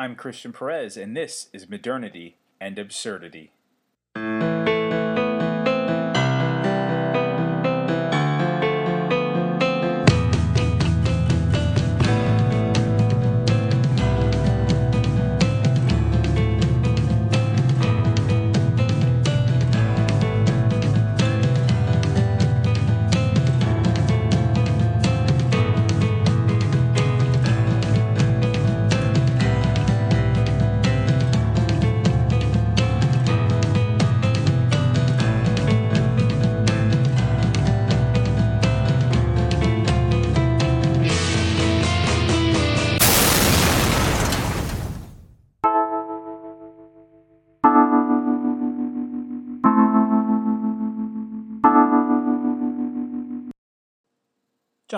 I'm Christian Perez, and this is Modernity and Absurdity.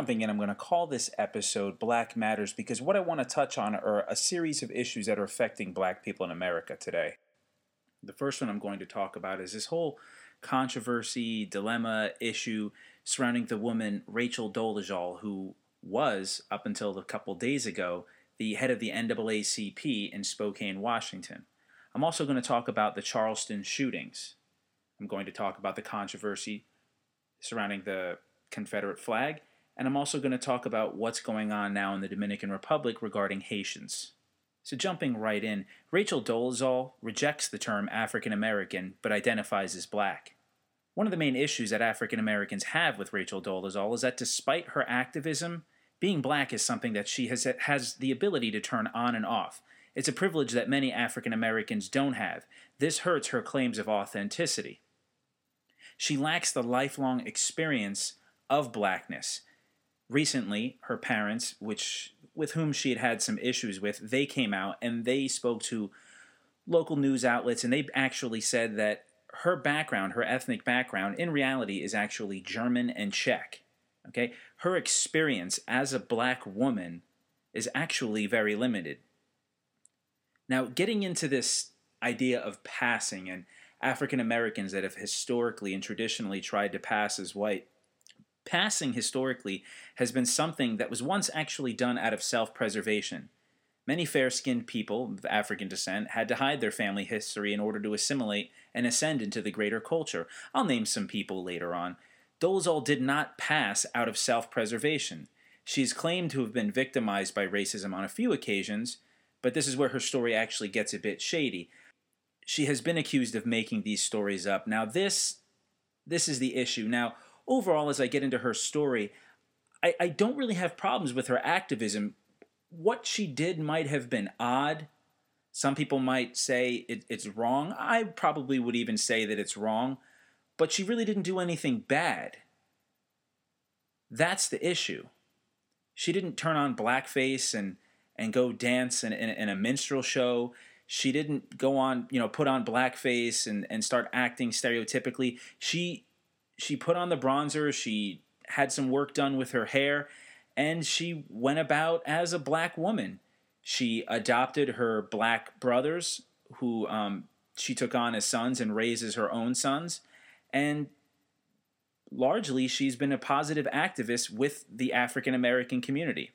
Jumping in, I'm going to call this episode Black Matters because what I want to touch on are a series of issues that are affecting black people in America today. The first one I'm going to talk about is this whole controversy, dilemma, issue surrounding the woman Rachel Dolezal, who was, up until a couple days ago, the head of the NAACP in Spokane, Washington. I'm also going to talk about the Charleston shootings. I'm going to talk about the controversy surrounding the Confederate flag and I'm also going to talk about what's going on now in the Dominican Republic regarding Haitians. So, jumping right in, Rachel Dolezal rejects the term African American but identifies as black. One of the main issues that African Americans have with Rachel Dolezal is that despite her activism, being black is something that she has, has the ability to turn on and off. It's a privilege that many African Americans don't have. This hurts her claims of authenticity. She lacks the lifelong experience of blackness recently her parents which with whom she had had some issues with they came out and they spoke to local news outlets and they actually said that her background her ethnic background in reality is actually german and czech okay? Her experience as a black woman is actually very limited. Now getting into this idea of passing and african americans that have historically and traditionally tried to pass as white Passing historically has been something that was once actually done out of self preservation. Many fair skinned people of African descent had to hide their family history in order to assimilate and ascend into the greater culture. I'll name some people later on. Dolezal did not pass out of self preservation. She is claimed to have been victimized by racism on a few occasions, but this is where her story actually gets a bit shady. She has been accused of making these stories up. Now this this is the issue. Now, overall, as I get into her story, I, I don't really have problems with her activism. What she did might have been odd. Some people might say it, it's wrong. I probably would even say that it's wrong, but she really didn't do anything bad. That's the issue. She didn't turn on blackface and, and go dance in, in, in a minstrel show she didn't go on you know put on blackface and, and start acting stereotypically she she put on the bronzer, she had some work done with her hair, and she went about as a black woman. She adopted her black brothers, who um, she took on as sons and raises her own sons. And largely, she's been a positive activist with the African American community.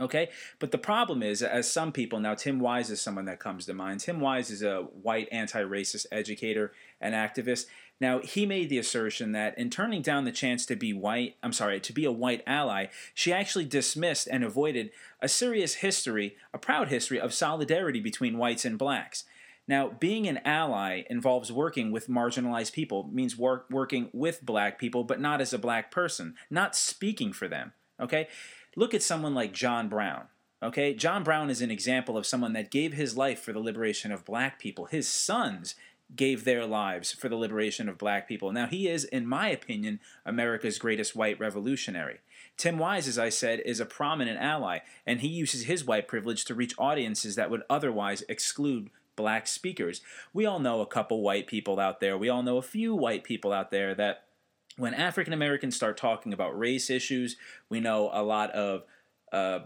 Okay, but the problem is, as some people now, Tim Wise is someone that comes to mind. Tim Wise is a white anti racist educator and activist. Now, he made the assertion that in turning down the chance to be white, I'm sorry, to be a white ally, she actually dismissed and avoided a serious history, a proud history of solidarity between whites and blacks. Now, being an ally involves working with marginalized people, means work, working with black people, but not as a black person, not speaking for them. Okay? Look at someone like John Brown. Okay? John Brown is an example of someone that gave his life for the liberation of black people. His sons gave their lives for the liberation of black people. Now, he is, in my opinion, America's greatest white revolutionary. Tim Wise, as I said, is a prominent ally, and he uses his white privilege to reach audiences that would otherwise exclude black speakers. We all know a couple white people out there, we all know a few white people out there that when African Americans start talking about race issues, we know a lot of uh,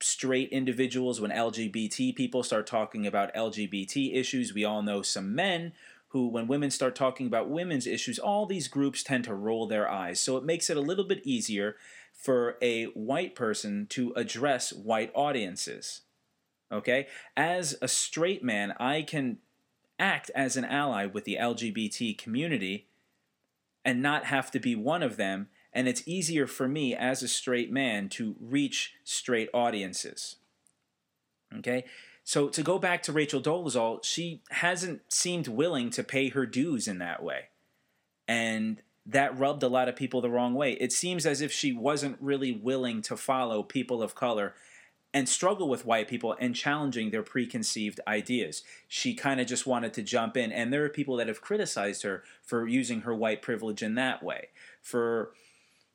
straight individuals, when LGBT people start talking about LGBT issues, we all know some men who, when women start talking about women's issues, all these groups tend to roll their eyes. So it makes it a little bit easier for a white person to address white audiences. Okay? As a straight man, I can act as an ally with the LGBT community and not have to be one of them. And it's easier for me as a straight man to reach straight audiences. Okay? So to go back to Rachel Dolezal, she hasn't seemed willing to pay her dues in that way. And that rubbed a lot of people the wrong way. It seems as if she wasn't really willing to follow people of color and struggle with white people and challenging their preconceived ideas. She kind of just wanted to jump in. And there are people that have criticized her for using her white privilege in that way, for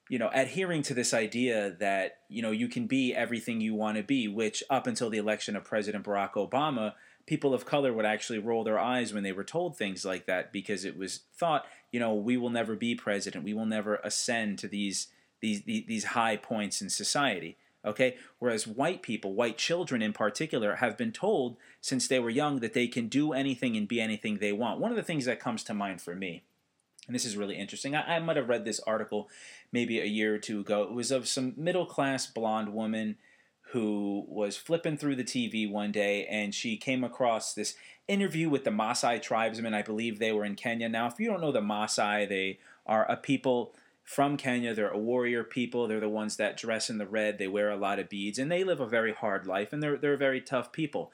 you know, adhering to this idea that, you know, you can be everything you want to be, which up until the election of President Barack Obama, people of color would actually roll their eyes when they were told things like that because it was thought, you know, we will never be president. We will never ascend to these these these high points in society. Okay? Whereas white people, white children in particular, have been told since they were young that they can do anything and be anything they want. One of the things that comes to mind for me, and this is really interesting, I, I might have read this article maybe a year or two ago. It was of some middle class blonde woman who was flipping through the TV one day and she came across this interview with the Maasai tribesmen. I believe they were in Kenya. Now, if you don't know the Maasai, they are a people from Kenya. They're a warrior people. They're the ones that dress in the red. They wear a lot of beads, and they live a very hard life, and they're they're very tough people.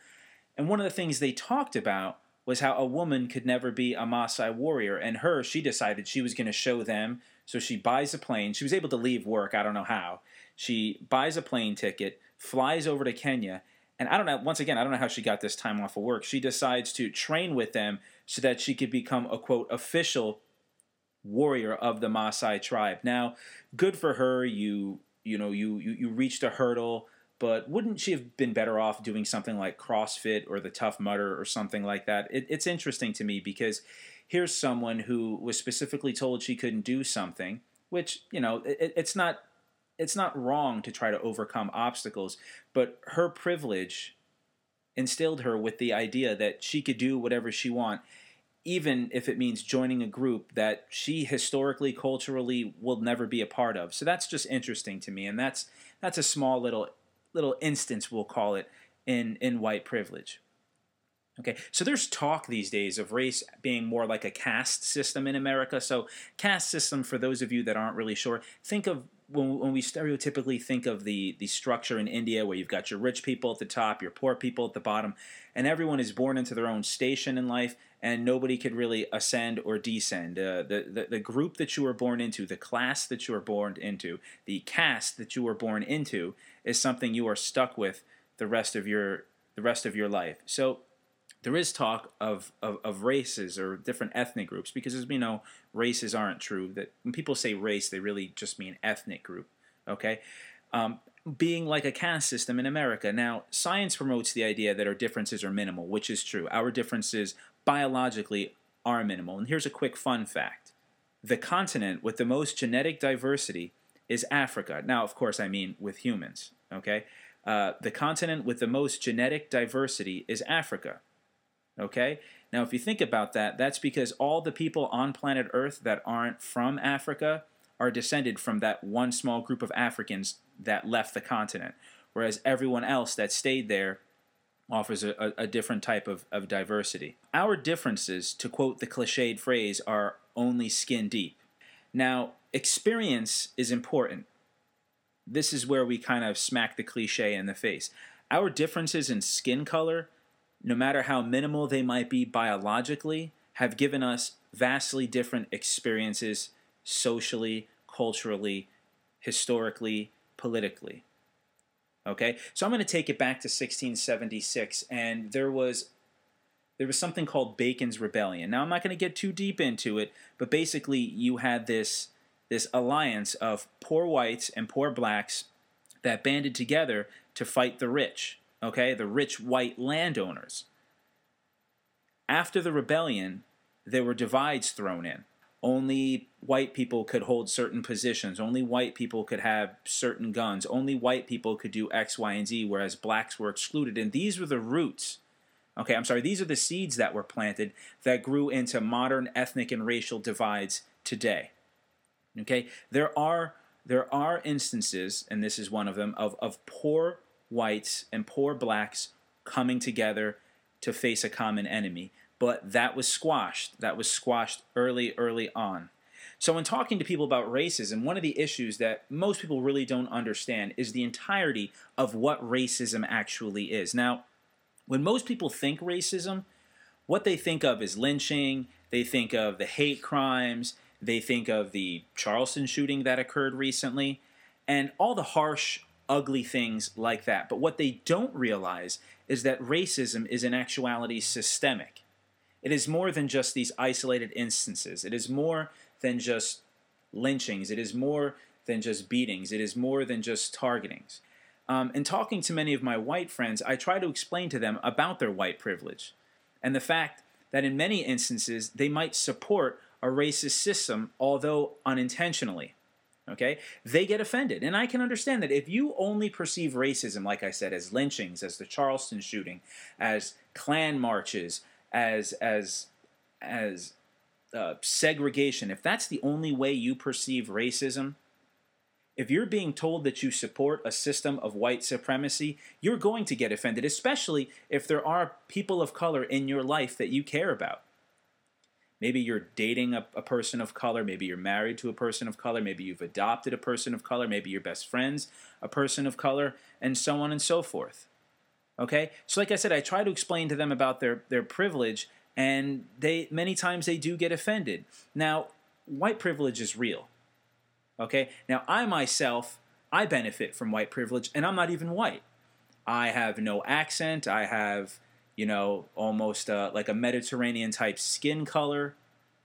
And one of the things they talked about was how a woman could never be a Maasai warrior, and her she decided she was going to show them. So she buys a plane. She was able to leave work. I don't know how. She buys a plane ticket, flies over to Kenya, and I don't know. Once again, I don't know how she got this time off of work. She decides to train with them so that she could become a quote official warrior of the Maasai tribe. Now, good for her. You you know you you, you reached a hurdle, but wouldn't she have been better off doing something like CrossFit or the Tough Mudder or something like that? It, it's interesting to me because here's someone who was specifically told she couldn't do something, which you know it, it's not it's not wrong to try to overcome obstacles, but her privilege instilled her with the idea that she could do whatever she want even if it means joining a group that she historically culturally will never be a part of. So that's just interesting to me and that's that's a small little little instance we'll call it in in white privilege. Okay so there's talk these days of race being more like a caste system in america. So caste system for those of you that aren't really sure think of when, when we stereotypically think of the the structure in India, where you've got your rich people at the top, your poor people at the bottom, and everyone is born into their own station in life, and nobody could really ascend or descend. Uh, the, the the group that you were born into, the class that you were born into, the caste that you were born into, is something you are stuck with the rest of your the rest of your life. So there is talk of, of, of, races or different ethnic groups because as we know races aren't true that when people say race they really just mean ethnic group okay um, being like a caste system in america now science promotes the idea that our differences are minimal which is true our differences biologically are minimal. And here's a quick fun fact. The continent with the most genetic diversity is africa. Now of course i mean with humans okay? Uh, the continent with the most genetic diversity is africa Okay? Now, if you think about that, that's because all the people on planet Earth that aren't from Africa are descended from that one small group of Africans that left the continent, whereas everyone else that stayed there offers a, a, different type of, of diversity. Our differences, to quote the cliched phrase, are only skin deep. Now, experience is important. This is where we kind of smack the cliche in the face. Our differences in skin color no matter how minimal they might be biologically, have given us vastly different experiences socially, culturally, historically, politically. Okay? So I'm going to take it back to 1676 and there was there was something called Bacon's Rebellion. Now I'm not going to get too deep into it, but basically you had this this alliance of poor whites and poor blacks that banded together to fight the rich okay, the rich white landowners. After the rebellion, there were divides thrown in. Only white people could hold certain positions. Only white people could have certain guns. Only white people could do X, Y, and Z, whereas blacks were excluded. And these were the roots. Okay, I'm sorry, these are the seeds that were planted that grew into modern ethnic and racial divides today. Okay, there are there are instances, and this is one of them, of, of poor whites and poor blacks coming together to face a common enemy. But that was squashed. That was squashed early, early on. So, when talking to people about racism, one of the issues that most people really don't understand is the entirety of what racism actually is. Now, when most people think racism, what they think of is lynching, they think of the hate crimes, they think of the Charleston shooting that occurred recently, and all the harsh, ugly things like that. But what they don't realize is that racism is in actuality systemic. It is more than just these isolated instances. It is more than just lynchings. It is more than just beatings. It is more than just targetings. Um, in talking to many of my white friends, I try to explain to them about their white privilege and the fact that in many instances they might support a racist system, although unintentionally. Okay? They get offended. And I can understand that if you only perceive racism, like I said, as lynchings, as the Charleston shooting, as Klan marches, as, as, as uh, segregation, if that's the only way you perceive racism, if you're being told that you support a system of white supremacy, you're going to get offended, especially if there are people of color in your life that you care about. Maybe you're dating a, a, person of color. Maybe you're married to a person of color. Maybe you've adopted a person of color. Maybe your best friend's a person of color, and so on and so forth. Okay? So, like I said, I try to explain to them about their, their privilege, and they many times they do get offended. Now, white privilege is real. Okay? Now, I myself, I benefit from white privilege, and I'm not even white. I have no accent. I have, you know, almost uh, like a Mediterranean type skin color.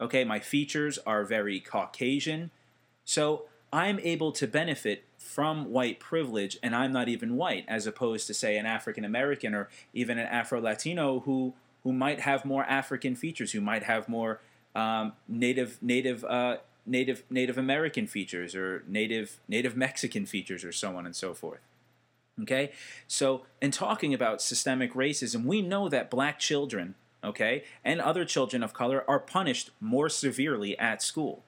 Okay? My features are very Caucasian. So, I'm able to benefit from white privilege, and I'm not even white, as opposed to, say, an African American or even an Afro Latino who who might have more African features, who might have more um, native native uh, Native Native American features or Native Native Mexican features or so on and so forth. Okay? So, in talking about systemic racism, we know that black children, okay, and other children of color are punished more severely at school.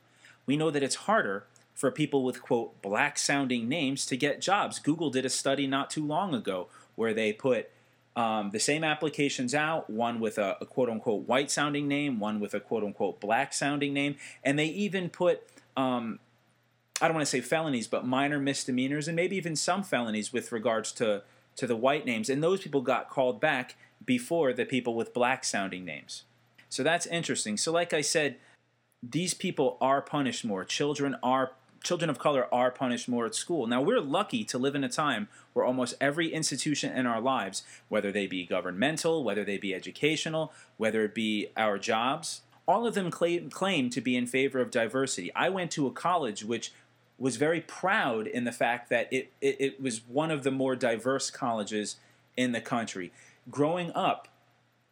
We know that it's harder for people with quote black sounding names to get jobs. Google did a study not too long ago where they put um, the same applications out, one with a, a quote unquote white sounding name, one with a quote unquote black sounding name, and they even put um, I don't want to say felonies, but minor misdemeanors and maybe even some felonies with regards to to the white names, and those people got called back before the people with black sounding names. So that's interesting. So like I said, these people are punished more. Children are children of color are punished more at school. Now, we're lucky to live in a time where almost every institution in our lives, whether they be governmental, whether they be educational, whether it be our jobs, all of them claim, claim to be in favor of diversity. I went to a college which was very proud in the fact that it, it, it was one of the more diverse colleges in the country. Growing up,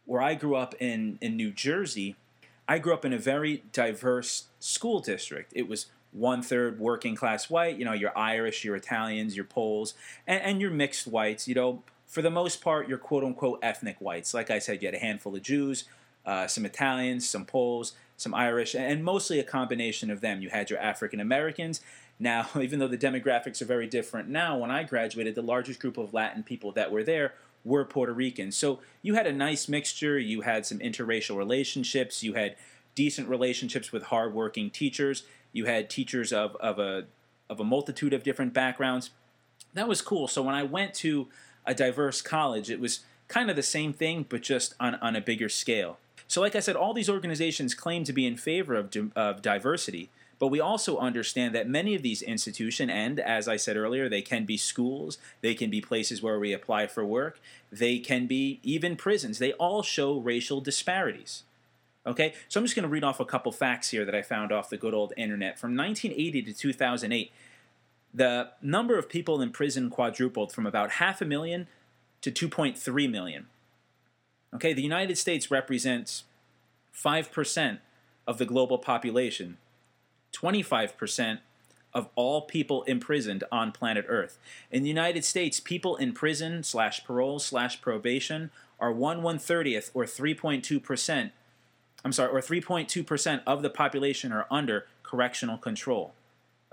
where I grew up in, in New Jersey, I grew up in a very diverse school district. It was one third working class white. You know, you're Irish, you're Italians, you're Poles, and, and you're mixed whites. You know, for the most part, you're quote unquote ethnic whites. Like I said, you had a handful of Jews, uh, some Italians, some Poles, some Irish, and mostly a combination of them. You had your African Americans. Now, even though the demographics are very different now, when I graduated, the largest group of Latin people that were there were Puerto Ricans. So you had a nice mixture. You had some interracial relationships. You had decent relationships with hardworking teachers. You had teachers of, of a of a multitude of different backgrounds. That was cool. So when I went to a diverse college, it was kind of the same thing, but just on, on a bigger scale. So, like I said, all these organizations claim to be in favor of, of diversity, but we also understand that many of these institutions, and as I said earlier, they can be schools, they can be places where we apply for work, they can be even prisons. They all show racial disparities. Okay, so I'm just going to read off a couple facts here that I found off the good old internet. From 1980 to 2008, the number of people in prison quadrupled from about half a million to 2.3 million. Okay, the United States represents 5% of the global population, 25% of all people imprisoned on planet Earth. In the United States, people in prison slash parole slash probation are 1 130th or 3.2% I'm sorry, or 3.2% of the population are under correctional control.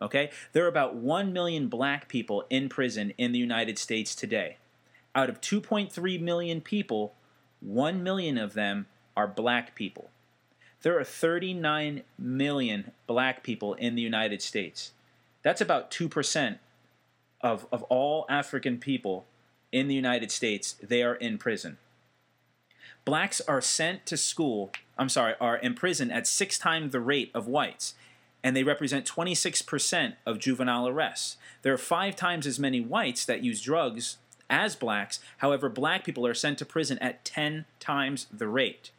Okay? There are about 1 million black people in prison in the United States today. Out of 2.3 million people, 1 million of them are black people. There are 39 million black people in the United States. That's about 2% of, of all African people in the United States. They are in prison. Blacks are sent to school, I'm sorry, are in prison at six times the rate of whites, and they represent 26% of juvenile arrests. There are five times as many whites that use drugs as blacks. However, black people are sent to prison at 10 times the rate.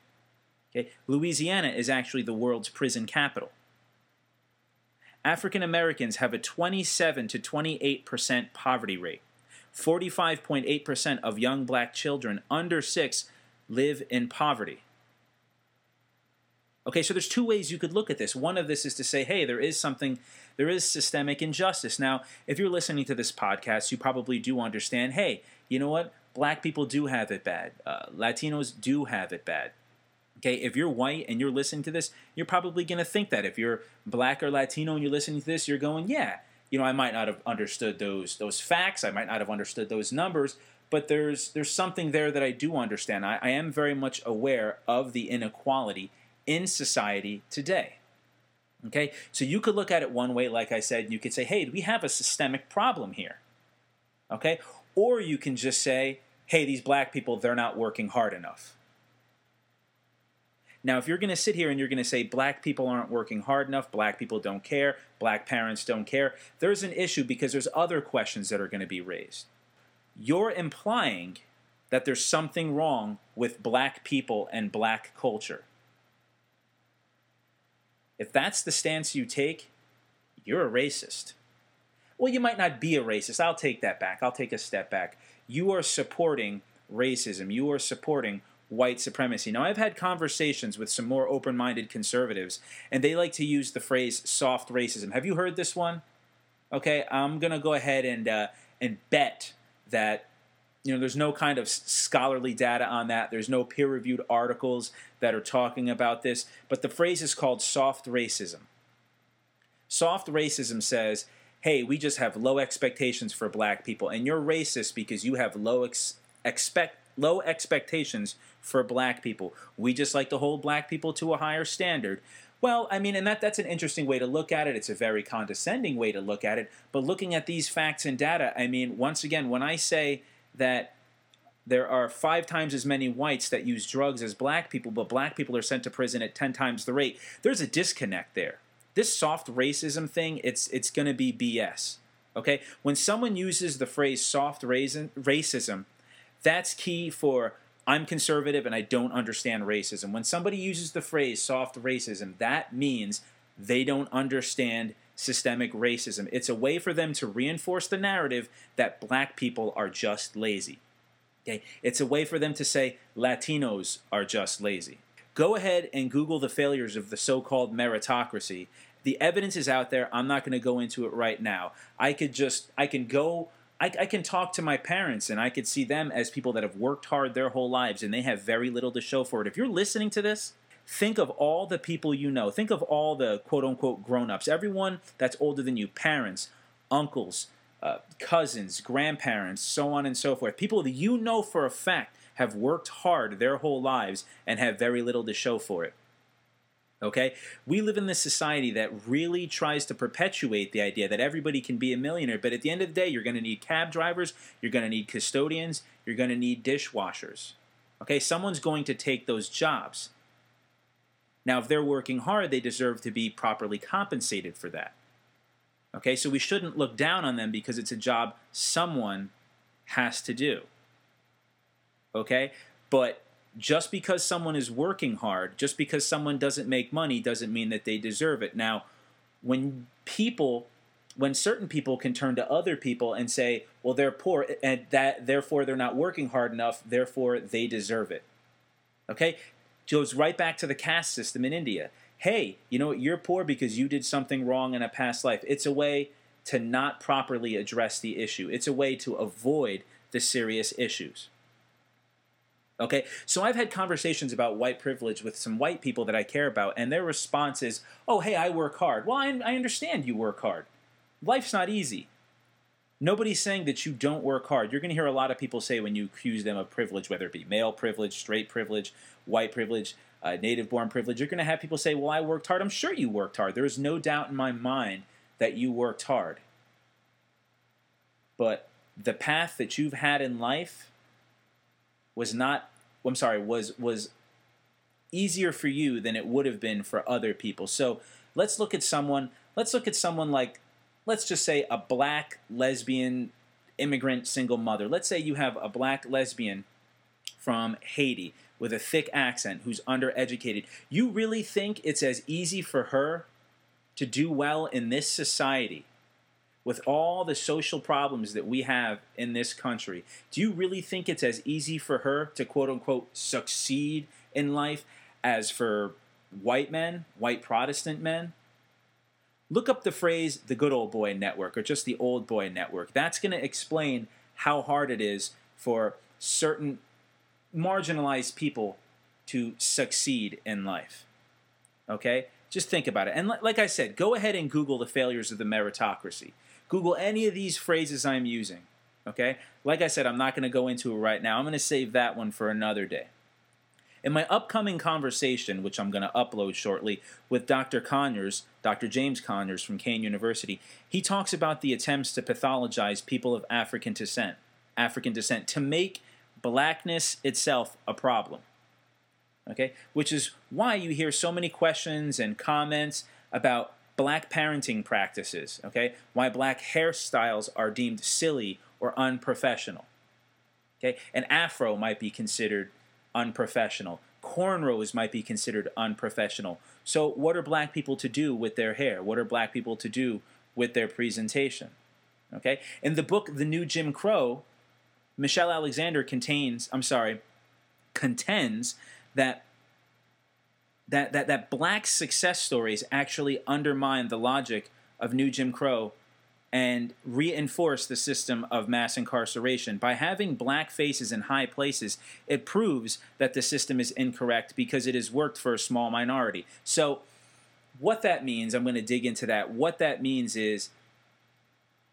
Okay? Louisiana is actually the world's prison capital. African Americans have a 27 to 28% poverty rate. 45.8% of young black children under 6 live in poverty. Okay, so there's two ways you could look at this. One of this is to say, hey, there is something, there is systemic injustice. Now, if you're listening to this podcast, you probably do understand, hey, you know what? Black people do have it bad. Uh, Latinos do have it bad. Okay, if you're white and you're listening to this, you're probably going to think that. If you're black or Latino and you're listening to this, you're going, yeah, you know, I might not have understood those those facts. I might not have understood those numbers, but there's there's something there that I do understand. I, I am very much aware of the inequality in society today. Okay, so you could look at it one way, like I said, you could say, hey, we have a systemic problem here. Okay, or you can just say, hey, these black people, they're not working hard enough. Now, if you're going to sit here and you're going to say black people aren't working hard enough, black people don't care, black parents don't care, there's an issue because there's other questions that are going to be raised. You're implying that there's something wrong with black people and black culture. If that's the stance you take, you're a racist. Well, you might not be a racist. I'll take that back. I'll take a step back. You are supporting racism. You are supporting white supremacy. Now, I've had conversations with some more open minded conservatives, and they like to use the phrase soft racism. Have you heard this one? Okay, I'm going to go ahead and, uh, and bet that you know there's no kind of scholarly data on that there's no peer reviewed articles that are talking about this but the phrase is called soft racism soft racism says hey we just have low expectations for black people and you're racist because you have low ex- expect low expectations for black people. We just like to hold black people to a higher standard. Well, I mean, and that, that's an interesting way to look at it. It's a very condescending way to look at it. But looking at these facts and data, I mean, once again, when I say that there are five times as many whites that use drugs as black people, but black people are sent to prison at 10 times the rate, there's a disconnect there. This soft racism thing, it's, it's going to be BS. Okay? When someone uses the phrase soft racism, that's key for I'm conservative and I don't understand racism. When somebody uses the phrase soft racism, that means they don't understand systemic racism. It's a way for them to reinforce the narrative that black people are just lazy. Okay? It's a way for them to say Latinos are just lazy. Go ahead and Google the failures of the so called meritocracy. The evidence is out there. I'm not going to go into it right now. I could just, I can go I, I, can talk to my parents and I could see them as people that have worked hard their whole lives and they have very little to show for it. If you're listening to this, think of all the people you know. Think of all the quote unquote grown ups, everyone that's older than you parents, uncles, uh, cousins, grandparents, so on and so forth. People that you know for a fact have worked hard their whole lives and have very little to show for it. Okay? We live in this society that really tries to perpetuate the idea that everybody can be a millionaire, but at the end of the day, you're going to need cab drivers, you're going to need custodians, you're going to need dishwashers. Okay? Someone's going to take those jobs. Now, if they're working hard, they deserve to be properly compensated for that. Okay? So we shouldn't look down on them because it's a job someone has to do. Okay? But just because someone is working hard, just because someone doesn't make money, doesn't mean that they deserve it. Now, when people, when certain people can turn to other people and say, well, they're poor, and that therefore they're not working hard enough, therefore they deserve it. Okay? Goes right back to the caste system in India. Hey, you know what? You're poor because you did something wrong in a past life. It's a way to not properly address the issue, it's a way to avoid the serious issues. Okay, so I've had conversations about white privilege with some white people that I care about, and their response is, oh, hey, I work hard. Well, I, I understand you work hard. Life's not easy. Nobody's saying that you don't work hard. You're going to hear a lot of people say when you accuse them of privilege, whether it be male privilege, straight privilege, white privilege, uh, native born privilege, you're going to have people say, Well, I worked hard. I'm sure you worked hard. There is no doubt in my mind that you worked hard. But the path that you've had in life was not, I'm sorry, was, was easier for you than it would have been for other people. So let's look at someone, let's look at someone like let's just say a black lesbian immigrant single mother. Let's say you have a black lesbian from Haiti with a thick accent who's undereducated. You really think it's as easy for her to do well in this society with all the social problems that we have in this country? Do you really think it's as easy for her to quote unquote succeed in life as for white men, white Protestant men? Look up the phrase the good old boy network or just the old boy network. That's going to explain how hard it is for certain marginalized people to succeed in life. Okay? Just think about it. And like I said, go ahead and Google the failures of the meritocracy. Google any of these phrases I'm using. Okay? Like I said, I'm not going to go into it right now. I'm going to save that one for another day. In my upcoming conversation, which I'm going to upload shortly, with Dr. Conyers, Dr. James Conyers from Kean University, he talks about the attempts to pathologize people of African descent, African descent, to make blackness itself a problem. Okay, which is why you hear so many questions and comments about black parenting practices. Okay, why black hairstyles are deemed silly or unprofessional. Okay, an afro might be considered unprofessional. Cornrows might be considered unprofessional. So, what are black people to do with their hair? What are black people to do with their presentation? Okay? In the book The New Jim Crow, Michelle Alexander contains, I'm sorry, contends that that, that, that black success stories actually undermine the logic of New Jim Crow and reinforce the system of mass incarceration. By having black faces in high places, it proves that the system is incorrect because it has worked for a small minority. So, what that means, I'm going to dig into that. What that means is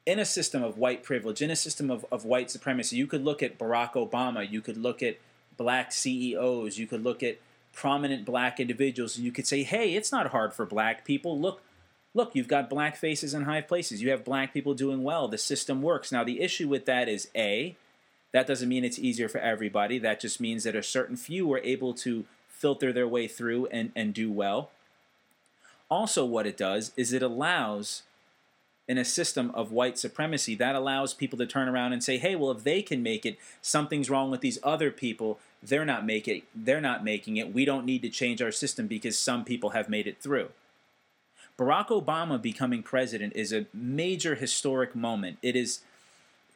in a system of white privilege, in a system of, of white supremacy, you could look at Barack Obama, you could look at black CEOs, you could look at prominent black individuals, and you could say, hey, it's not hard for black people. Look, look, you've got black faces in high places. You have black people doing well. The system works. Now, the issue with that is A, that doesn't mean it's easier for everybody. That just means that a certain few are able to filter their way through and, and do well. Also, what it does is it allows, in a system of white supremacy, that allows people to turn around and say, hey, well, if they can make it, something's wrong with these other people. They're not making it. They're not making it. We don't need to change our system because some people have made it through. Barack Obama becoming president is a major historic moment. It is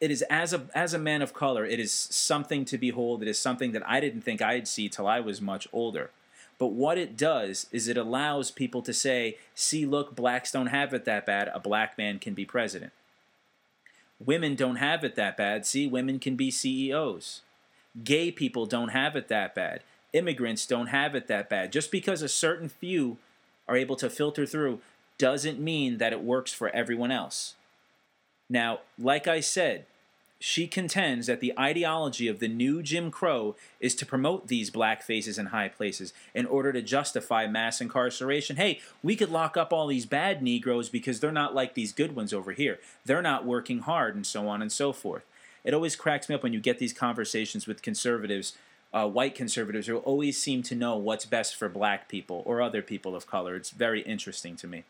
it is as a as a man of color, it is something to behold. It is something that I didn't think I'd see till I was much older. But what it does is it allows people to say, "See, look, blacks don't have it that bad. A black man can be president." Women don't have it that bad. See, women can be CEOs. Gay people don't have it that bad. Immigrants don't have it that bad. Just because a certain few are able to filter through doesn't mean that it works for everyone else. Now, like I said, she contends that the ideology of the new Jim Crow is to promote these black faces in high places in order to justify mass incarceration. Hey, we could lock up all these bad Negroes because they're not like these good ones over here. They're not working hard, and so on and so forth. It always cracks me up when you get these conversations with conservatives, uh, white conservatives, who always seem to know what's best for black people or other people of color. It's very interesting to me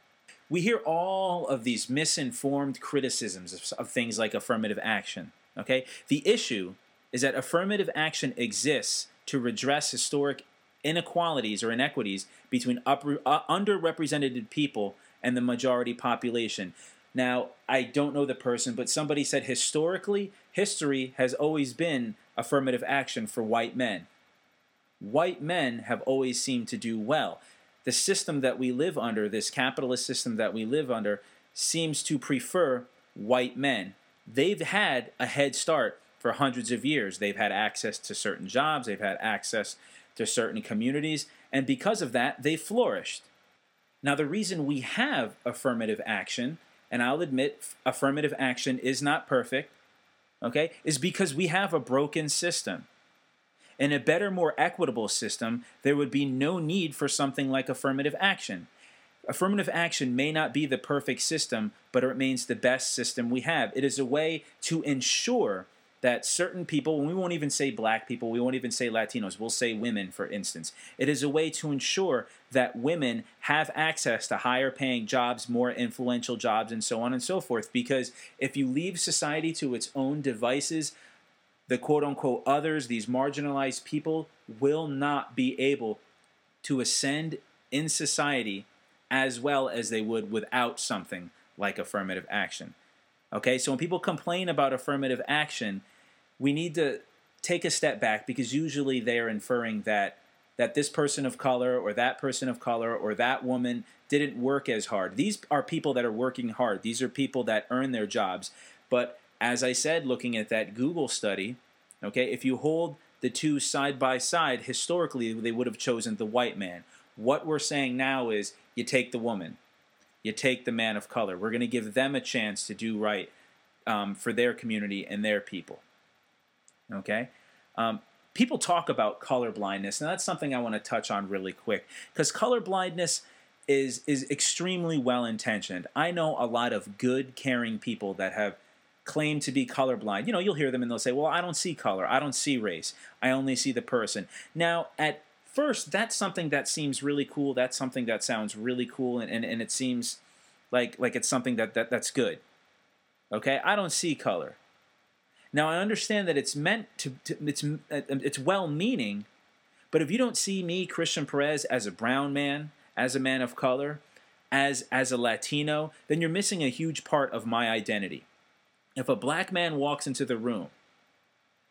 we hear all of these misinformed criticisms of, of, things like affirmative action. Okay? The issue is that affirmative action exists to redress historic inequalities or inequities between upper, uh, underrepresented people and the majority population. Now, I don't know the person, but somebody said historically, history has always been affirmative action for white men. White men have always seemed to do well the system that we live under, this capitalist system that we live under, seems to prefer white men. They've had a head start for hundreds of years. They've had access to certain jobs, they've had access to certain communities, and because of that, they flourished. Now, the reason we have affirmative action and I'll admit affirmative action is not perfect, okay, is because we have a broken system. In a better, more equitable system, there would be no need for something like affirmative action. Affirmative action may not be the perfect system, but it remains the best system we have. It is a way to ensure that certain people, and we won't even say black people, we won't even say Latinos, we'll say women, for instance. It is a way to ensure that women have access to higher paying jobs, more influential jobs, and so on and so forth. Because if you leave society to its own devices, the quote unquote others, these marginalized people, will not be able to ascend in society as well as they would without something like affirmative action. Okay, so when people complain about affirmative action, we need to take a step back because usually they are inferring that that this person of color or that person of color or that woman didn't work as hard. These are people that are working hard. These are people that earn their jobs. But as I said, looking at that Google study, okay, if you hold the two side by side, historically they would have chosen the white man. What we're saying now is you take the woman, you take the man of color. We're going to give them a chance to do right um, for their community and their people. Okay? Um, people talk about color blindness, and that's something I want to touch on really quick because color blindness is is extremely well intentioned. I know a lot of good, caring people that have claimed to be colorblind. You know, you'll hear them and they'll say, "Well, I don't see color. I don't see race. I only see the person." Now, at first, that's something that seems really cool. That's something that sounds really cool, and, and, and it seems like like it's something that, that that's good. Okay, I don't see color. Now I understand that it's meant to, to it's it's well-meaning, but if you don't see me, Christian Perez, as a brown man, as a man of color, as as a Latino, then you're missing a huge part of my identity. If a black man walks into the room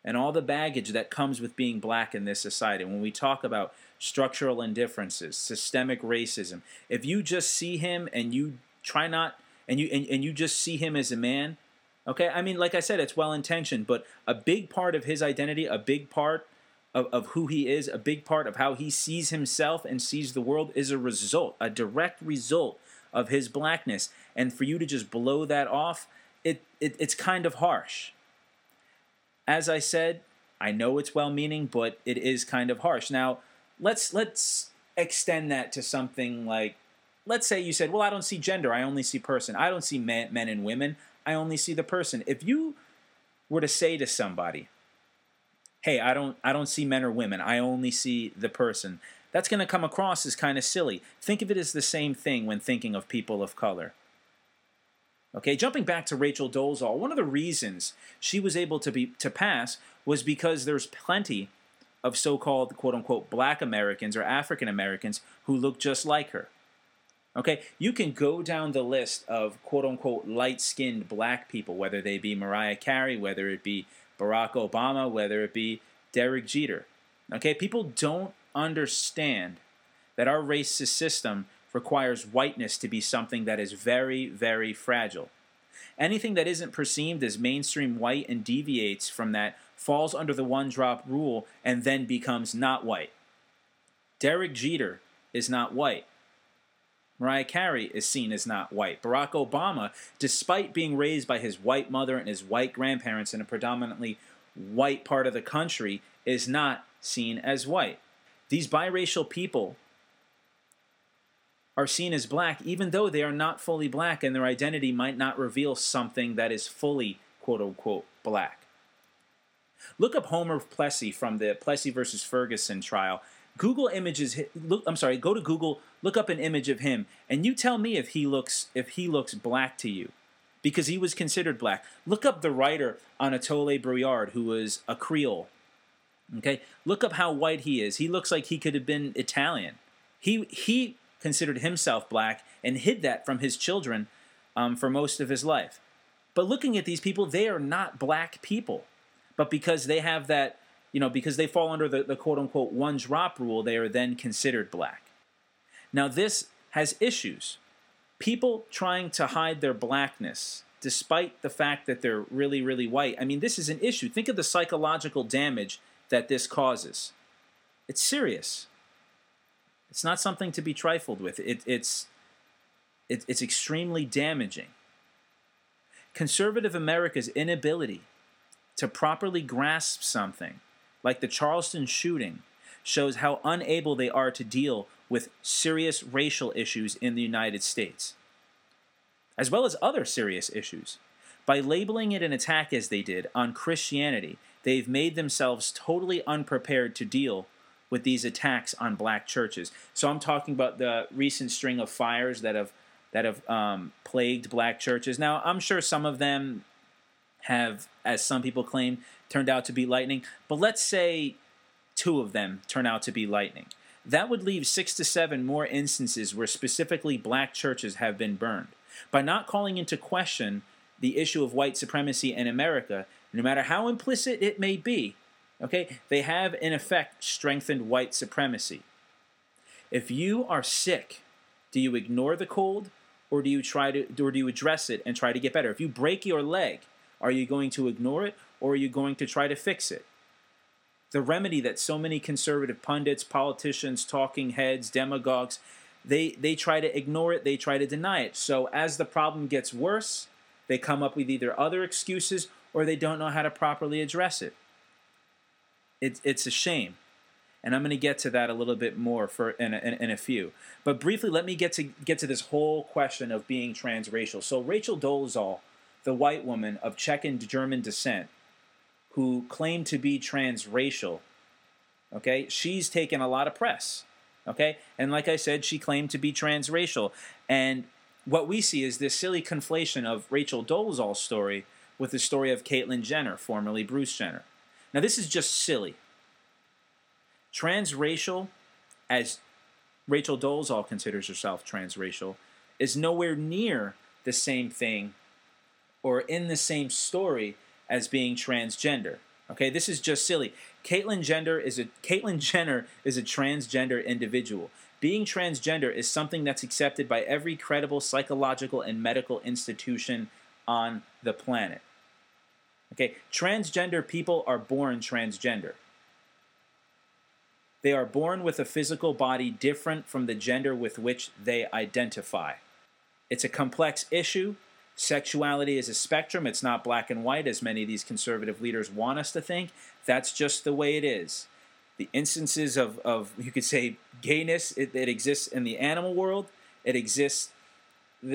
and all the baggage that comes with being black in this society, when we talk about structural indifferences, systemic racism, if you just see him and you try not and you and, and you just see him as a man, Okay, I mean, like I said, it's well intentioned, but a big part of his identity, a big part of, of who he is, a big part of how he sees himself and sees the world is a result, a direct result of his blackness. And for you to just blow that off, it, it it's kind of harsh. As I said, I know it's well meaning, but it is kind of harsh. Now, let's let's extend that to something like let's say you said, "Well, I don't see gender, I only see person. I don't see men, men and women. I only see the person. If you were to say to somebody, "Hey, I don't I don't see men or women. I only see the person." That's going to come across as kind of silly. Think of it as the same thing when thinking of people of color. Okay, jumping back to Rachel Dolezal, one of the reasons she was able to be to pass was because there's plenty of so-called quote unquote black Americans or African Americans who look just like her. Okay, you can go down the list of quote unquote light skinned black people, whether they be Mariah Carey, whether it be Barack Obama, whether it be Derek Jeter. Okay, people don't understand that our racist system requires whiteness to be something that is very, very fragile. Anything that isn't perceived as mainstream white and deviates from that falls under the one drop rule and then becomes not white. Derek Jeter is not white. Mariah Carey is seen as not white. Barack Obama, despite being raised by his white mother and his white grandparents in a predominantly white part of the country, is not seen as white. These biracial people are seen as black even though they are not fully black and their identity might not reveal something that is fully quote unquote black. Look up Homer Plessy from the Plessy versus Ferguson trial Google images. Look, I'm sorry. Go to Google. Look up an image of him, and you tell me if he looks if he looks black to you, because he was considered black. Look up the writer Anatole Broyard, who was a Creole. Okay, look up how white he is. He looks like he could have been Italian. He he considered himself black and hid that from his children um, for most of his life. But looking at these people, they are not black people. But because they have that you know, because they fall under the, the quote unquote one drop rule, they are then considered black. Now, this has issues. People trying to hide their blackness despite the fact that they're really, really white. I mean, this is an issue. Think of the psychological damage that this causes. It's serious. It's not something to be trifled with. It, it's, it, it's extremely damaging. Conservative America's inability to properly grasp something, like the Charleston shooting, shows how unable they are to deal with serious racial issues in the United States, as well as other serious issues. By labeling it an attack as they did on Christianity, they've made themselves totally unprepared to deal with these attacks on black churches. So I'm talking about the recent string of fires that have that have um, plagued black churches. Now I'm sure some of them have, as some people claim, turned out to be lightning. But let's say two of them turn out to be lightning. That would leave six to seven more instances where specifically black churches have been burned. By not calling into question the issue of white supremacy in America, no matter how implicit it may be, okay, they have in effect strengthened white supremacy. If you are sick, do you ignore the cold or do you try to or do you address it and try to get better? If you break your leg, are you going to ignore it or are you going to try to fix it? The remedy that so many conservative pundits, politicians, talking heads, demagogues, they, they try to ignore it, they try to deny it. So as the problem gets worse, they come up with either other excuses or they don't know how to properly address it. It it's a shame. And I'm going to get to that a little bit more for in a, in, in a few. But briefly, let me get to get to this whole question of being transracial. So Rachel Dolezal the white woman of Czech and German descent who claimed to be transracial, okay, she's taken a lot of press, okay? And like I said, she claimed to be transracial. And what we see is this silly conflation of Rachel Dolezal's story with the story of Caitlyn Jenner, formerly Bruce Jenner. Now, this is just silly. Transracial, as Rachel Dolezal considers herself transracial, is nowhere near the same thing or in the same story as being transgender. Okay, this is just silly. Caitlyn Jenner is a Caitlyn Jenner is a transgender individual. Being transgender is something that's accepted by every credible psychological and medical institution on the planet. Okay, transgender people are born transgender. They are born with a physical body different from the gender with which they identify. It's a complex issue Sexuality is a spectrum. It's not black and white, as many of these conservative leaders want us to think. That's just the way it is. The instances of, of you could say, gayness, it, it exists in the animal world. It exists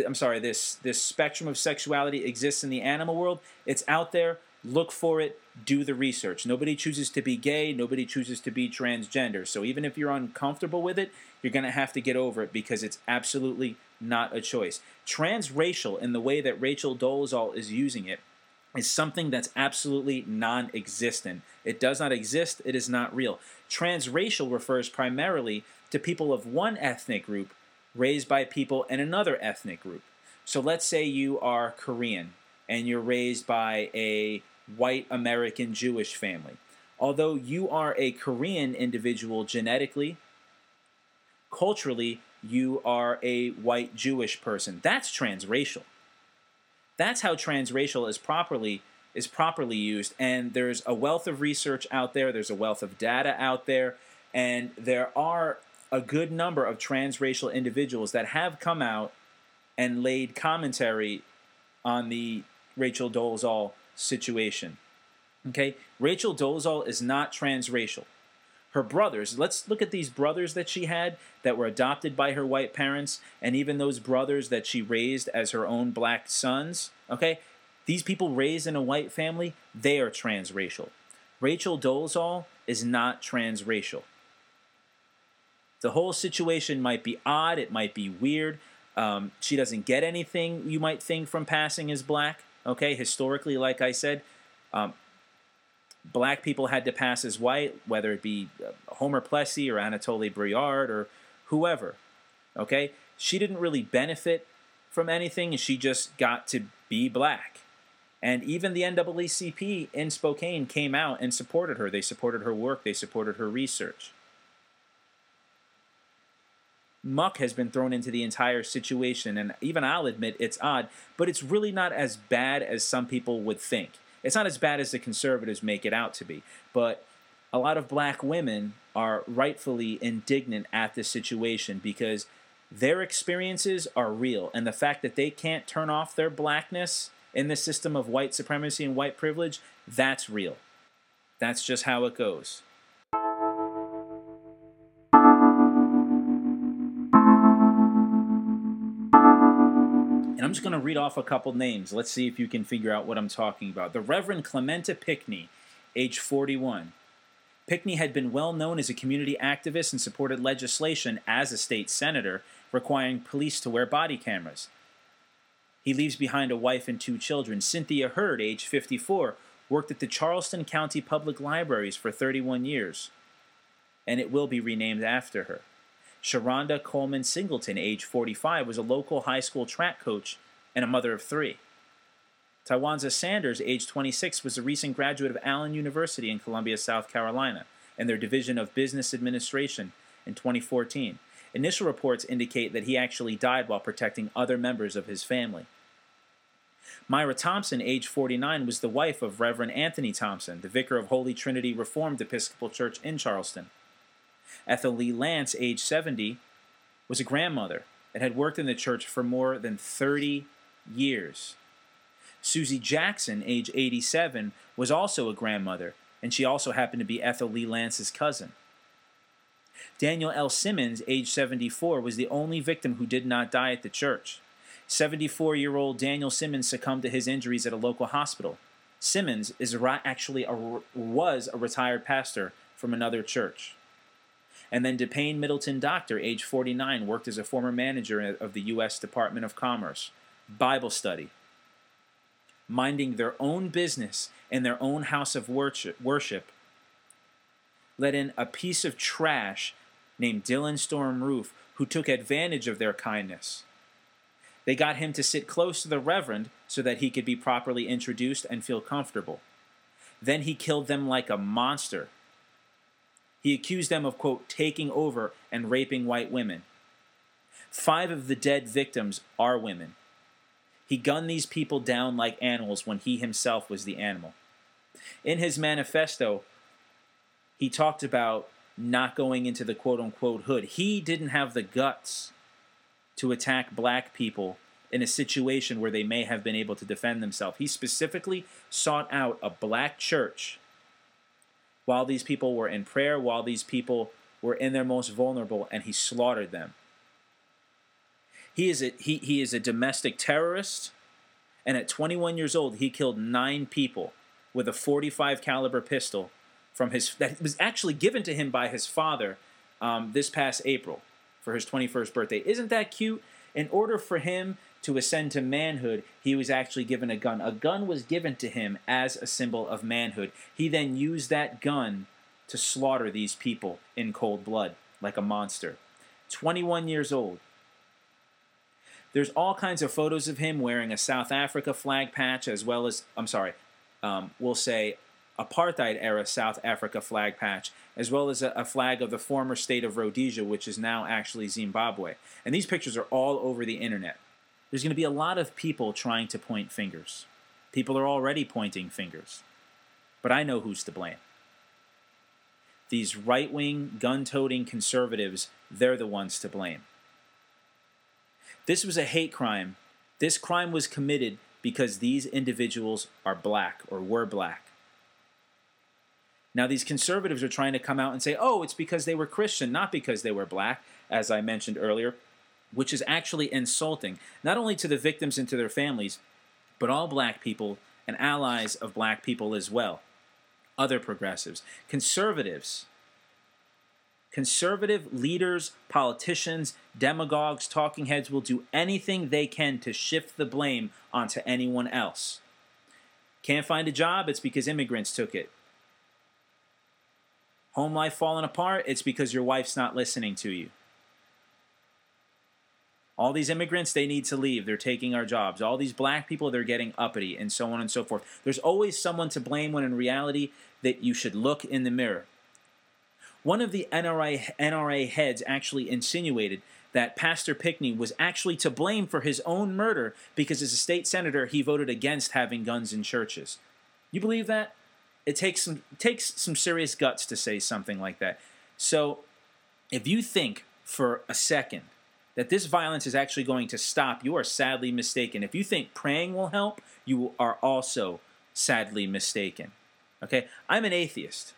I'm sorry, this this spectrum of sexuality exists in the animal world. It's out there. Look for it. Do the research. Nobody chooses to be gay. Nobody chooses to be transgender. So even if you're uncomfortable with it, you're going to have to get over it because it's absolutely not a choice. Transracial, in the way that Rachel Dolezal is using it, is something that's absolutely non existent. It does not exist, it is not real. Transracial refers primarily to people of one ethnic group raised by people in another ethnic group. So let's say you are Korean and you're raised by a white American Jewish family. Although you are a Korean individual genetically, culturally, you are a white Jewish person. That's transracial. That's how transracial is properly is properly used and there's a wealth of research out there, there's a wealth of data out there and there are a good number of transracial individuals that have come out and laid commentary on the Rachel Dolezal situation. Okay? Rachel Dolezal is not transracial her brothers. Let's look at these brothers that she had that were adopted by her white parents, and even those brothers that she raised as her own black sons. Okay? These people raised in a white family, they are transracial. Rachel Dolezal is not transracial. The whole situation might be odd, it might be weird. Um, she doesn't get anything you might think from passing as black. Okay, historically, like I said, um, black people had to pass as white, whether it be uh, Homer Plessy or Anatole Broyard or whoever. Okay? She didn't really benefit from anything, she just got to be black. And even the NAACP in Spokane came out and supported her. They supported her work, they supported her research. Muck has been thrown into the entire situation, and even I'll admit it's odd, but it's really not as bad as some people would think. It's not as bad as the conservatives make it out to be, but a lot of black women are rightfully indignant at this situation because their experiences are real and the fact that they can't turn off their blackness in the system of white supremacy and white privilege, that's real. That's just how it goes. Just going to read off a couple names. Let's see if you can figure out what I'm talking about. The Reverend Clementa Pinckney, age 41. Pinckney had been well known as a community activist and supported legislation as a state senator requiring police to wear body cameras. He leaves behind a wife and two children. Cynthia Hurd, age 54, worked at the Charleston County Public Libraries for 31 years, and it will be renamed after her. Sharonda Coleman Singleton, age 45, was a local high school track coach and a mother of three. Tywanza Sanders, age 26, was a recent graduate of Allen University in Columbia, South Carolina, and their Division of Business Administration in 2014. Initial reports indicate that he actually died while protecting other members of his family. Myra Thompson, age 49, was the wife of Reverend Anthony Thompson, the vicar of Holy Trinity Reformed Episcopal Church in Charleston. Ethel Lee Lance, age 70, was a grandmother and had worked in the church for more than 30 years. Susie Jackson, age 87, was also a grandmother, and she also happened to be Ethel Lee Lance's cousin. Daniel L. Simmons, age 74, was the only victim who did not die at the church. 74 year old Daniel Simmons succumbed to his injuries at a local hospital. Simmons is actually a, was a retired pastor from another church. And then DePayne Middleton Doctor, age 49, worked as a former manager of the U.S. Department of Commerce. Bible study. Minding their own business in their own house of worship, let in a piece of trash named Dylann Storm Roof, who took advantage of their kindness. They got him to sit close to the Reverend so that he could be properly introduced and feel comfortable. Then he killed them like a monster. He accused them of, quote, taking over and raping white women. Five of the dead victims are women. He gunned these people down like animals when he himself was the animal. In his manifesto, he talked about not going into the quote unquote hood. He didn't have the guts to attack black people in a situation where they may have been able to defend themselves. He specifically sought out a black church while these people were in prayer, while these people were in their most vulnerable, and he slaughtered them. He is a, he, he is a domestic terrorist, and at 21 years old, he killed nine people with a 45 caliber pistol from his that was actually given to him by his father um, this past April for his 21st birthday. Isn't that cute? In order for him to ascend to manhood, he was actually given a gun. A gun was given to him as a symbol of manhood. He then used that gun to slaughter these people in cold blood like a monster. 21 years old. There's all kinds of photos of him wearing a South Africa flag patch, as well as, I'm sorry, um, we'll say apartheid era South Africa flag patch, as well as a, a, flag of the former state of Rhodesia, which is now actually Zimbabwe. And these pictures are all over the internet. There's going to be a lot of people trying to point fingers. People are already pointing fingers. But I know who's to blame. These right wing, gun toting conservatives, they're the ones to blame. This was a hate crime. This crime was committed because these individuals are black or were black. Now, these conservatives are trying to come out and say, oh, it's because they were Christian, not because they were black, as I mentioned earlier, which is actually insulting, not only to the victims and to their families, but all black people and allies of black people as well. Other progressives, conservatives, conservative leaders, politicians, demagogues, talking heads will do anything they can to shift the blame onto anyone else. Can't find a job? It's because immigrants took it. Home life falling apart, it's because your wife's not listening to you. All these immigrants, they need to leave. They're taking our jobs. All these black people, they're getting uppity, and so on and so forth. There's always someone to blame when in reality that you should look in the mirror. One of the NRA, NRA heads actually insinuated that Pastor Pinckney was actually to blame for his own murder because as a state senator, he voted against having guns in churches. You believe that? it takes some it takes some serious guts to say something like that. So, if you think for a second that this violence is actually going to stop, you are sadly mistaken. If you think praying will help, you are also sadly mistaken. Okay? I'm an atheist.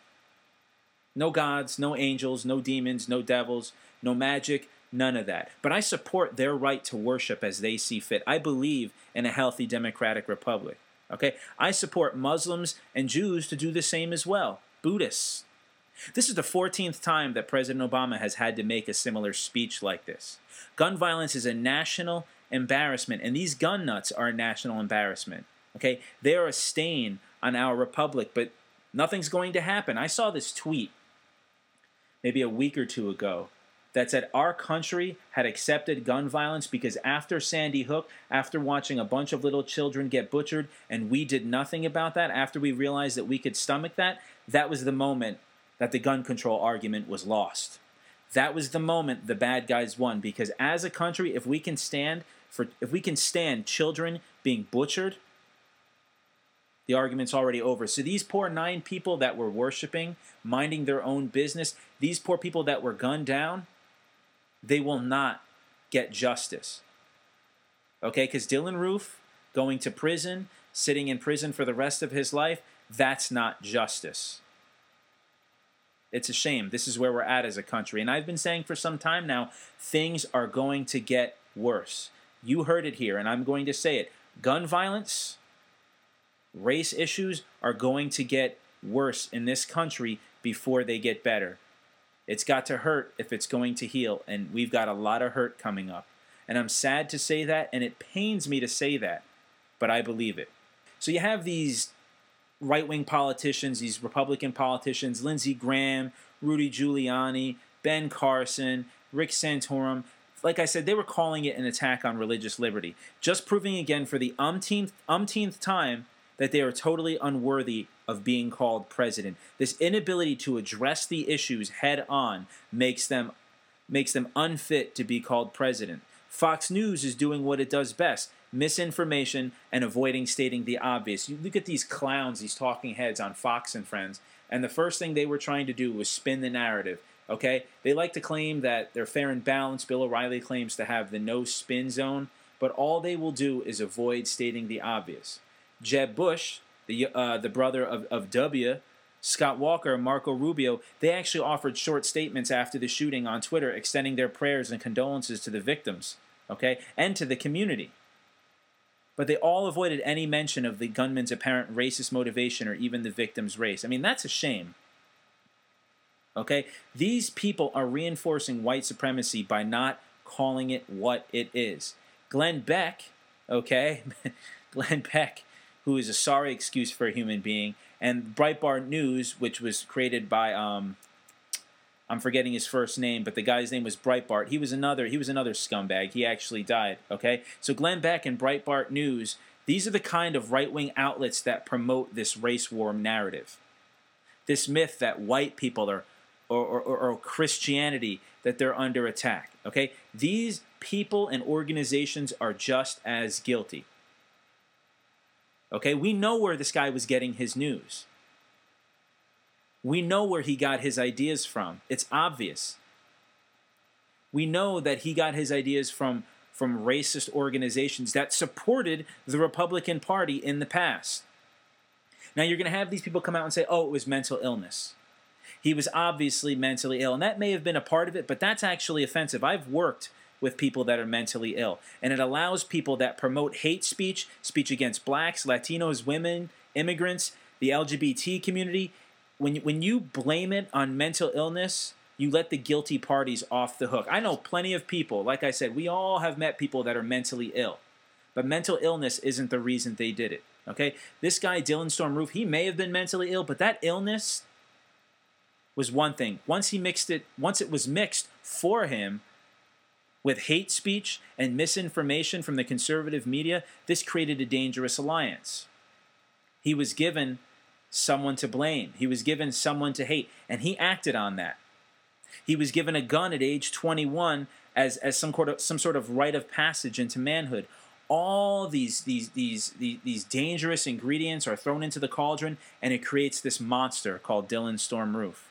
No gods, no angels, no demons, no devils, no magic, none of that. But I support their right to worship as they see fit. I believe in a healthy democratic republic. Okay? I support Muslims and Jews to do the same as well. Buddhists. This is the 14th time that President Obama has had to make a similar speech like this. Gun violence is a national embarrassment, and these gun nuts are a national embarrassment. Okay? They are a stain on our republic, but nothing's going to happen. I saw this tweet maybe a week or two ago that said our country had accepted gun violence because after Sandy Hook, after watching a bunch of little children get butchered, and we did nothing about that, after we realized that we could stomach that, that was the moment that the gun control argument was lost. That was the moment the bad guys won because as a country, if we can stand for if we can stand children being butchered, the argument's already over. So these poor nine people that were worshiping, minding their own business, these poor people that were gunned down, they will not get justice. Okay, because Dylann Roof going to prison, sitting in prison for the rest of his life, that's not justice. It's a shame. This is where we're at as a country. And I've been saying for some time now, things are going to get worse. You heard it here, and I'm going to say it. Gun violence, race issues are going to get worse in this country before they get better. It's got to hurt if it's going to heal, and we've got a lot of hurt coming up. And I'm sad to say that, and it pains me to say that, but I believe it. So you have these right wing politicians, these Republican politicians, Lindsey Graham, Rudy Giuliani, Ben Carson, Rick Santorum. Like I said, they were calling it an attack on religious liberty, just proving again for the umpteenth, umpteenth time that they are totally unworthy of being called president. This inability to address the issues head on makes them makes them unfit to be called president. Fox News is doing what it does best misinformation and avoiding stating the obvious. You look at these clowns, these talking heads on Fox and Friends, and the first thing they were trying to do was spin the narrative. Okay? They like to claim that they're fair and balanced. Bill O'Reilly claims to have the no spin zone, but all they will do is avoid stating the obvious. Jeb Bush, the, uh, the brother of, of W., Scott Walker, Marco Rubio, they actually offered short statements after the shooting on Twitter extending their prayers and condolences to the victims, okay, and to the community but they all avoided any mention of the gunman's apparent racist motivation or even the victim's race. I mean, that's a shame. Okay? These people are reinforcing white supremacy by not calling it what it is. Glenn Beck, okay? Glenn Beck, who is a sorry excuse for a human being, and Breitbart News, which was created by um, I'm forgetting his first name, but the guy's name was Breitbart. He was another he was another scumbag. He actually died. Okay, so Glenn Beck and Breitbart News. These are the kind of right wing outlets that promote this race war narrative. This myth that white people are, or, or, or Christianity, that they're under attack. Okay? These people and organizations are just as guilty. Okay? We know where this guy was getting his news. We know where he got his ideas from. It's obvious. We know that he got his ideas from, from racist organizations that supported the Republican Party in the past. Now, you're going to have these people come out and say, oh, it was mental illness. He was obviously mentally ill, and that may have been a part of it, but that's actually offensive. I've worked with people that are mentally ill, and it allows people that promote hate speech, speech against blacks, Latinos, women, immigrants, the LGBT community, when when you blame it on mental illness, you let the guilty parties off the hook. I know plenty of people, like I said, we all have met people that are mentally ill. But mental illness isn't the reason they did it. Okay? This guy, Dylann Storm Roof, he may have been mentally ill, but that illness was one thing. Once he mixed it, once it was mixed for him with hate speech and misinformation from the conservative media, this created a dangerous alliance. He was given someone to blame. He was given someone to hate, and he acted on that. He was given a gun at age 21 as, as some, sort of, some sort of rite of passage into manhood. All these, these, these, these, these dangerous ingredients are thrown into the cauldron, and it creates this monster called Dylann Storm Roof.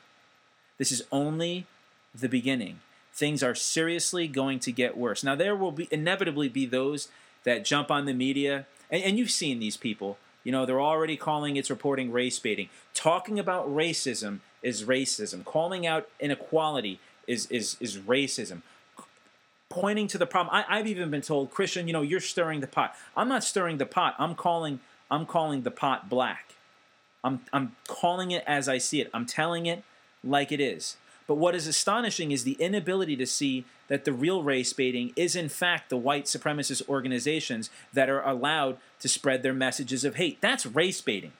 This is only the beginning. Things are seriously going to get worse. Now, there will be inevitably be those that jump on the media, and, and you've seen these people. You know, they're already calling it's reporting race baiting. Talking about racism is racism. Calling out inequality is is is racism. Pointing to the problem. I, I've even been told, Christian, you know, you're stirring the pot. I'm not stirring the pot. I'm calling I'm calling the pot black. I'm I'm calling it as I see it. I'm telling it like it is. But what is astonishing is the inability to see that the real race baiting is, in fact, the white supremacist organizations that are allowed to spread their messages of hate. That's race baiting.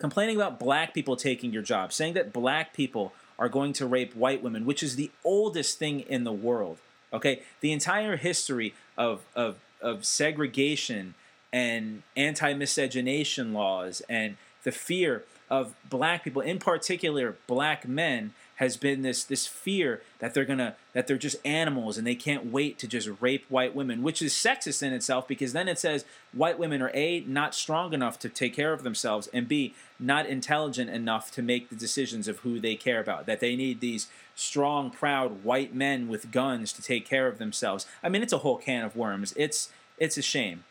Complaining about black people taking your job, saying that black people are going to rape white women, which is the oldest thing in the world. Okay? The entire history of, of, of segregation and anti miscegenation laws and the fear of black people, in particular black men, has been this this fear that they're gonna that they're just animals and they can't wait to just rape white women, which is sexist in itself because then it says white women are a not strong enough to take care of themselves and b not intelligent enough to make the decisions of who they care about. That they need these strong, proud white men with guns to take care of themselves. I mean, it's a whole can of worms. It's it's a shame.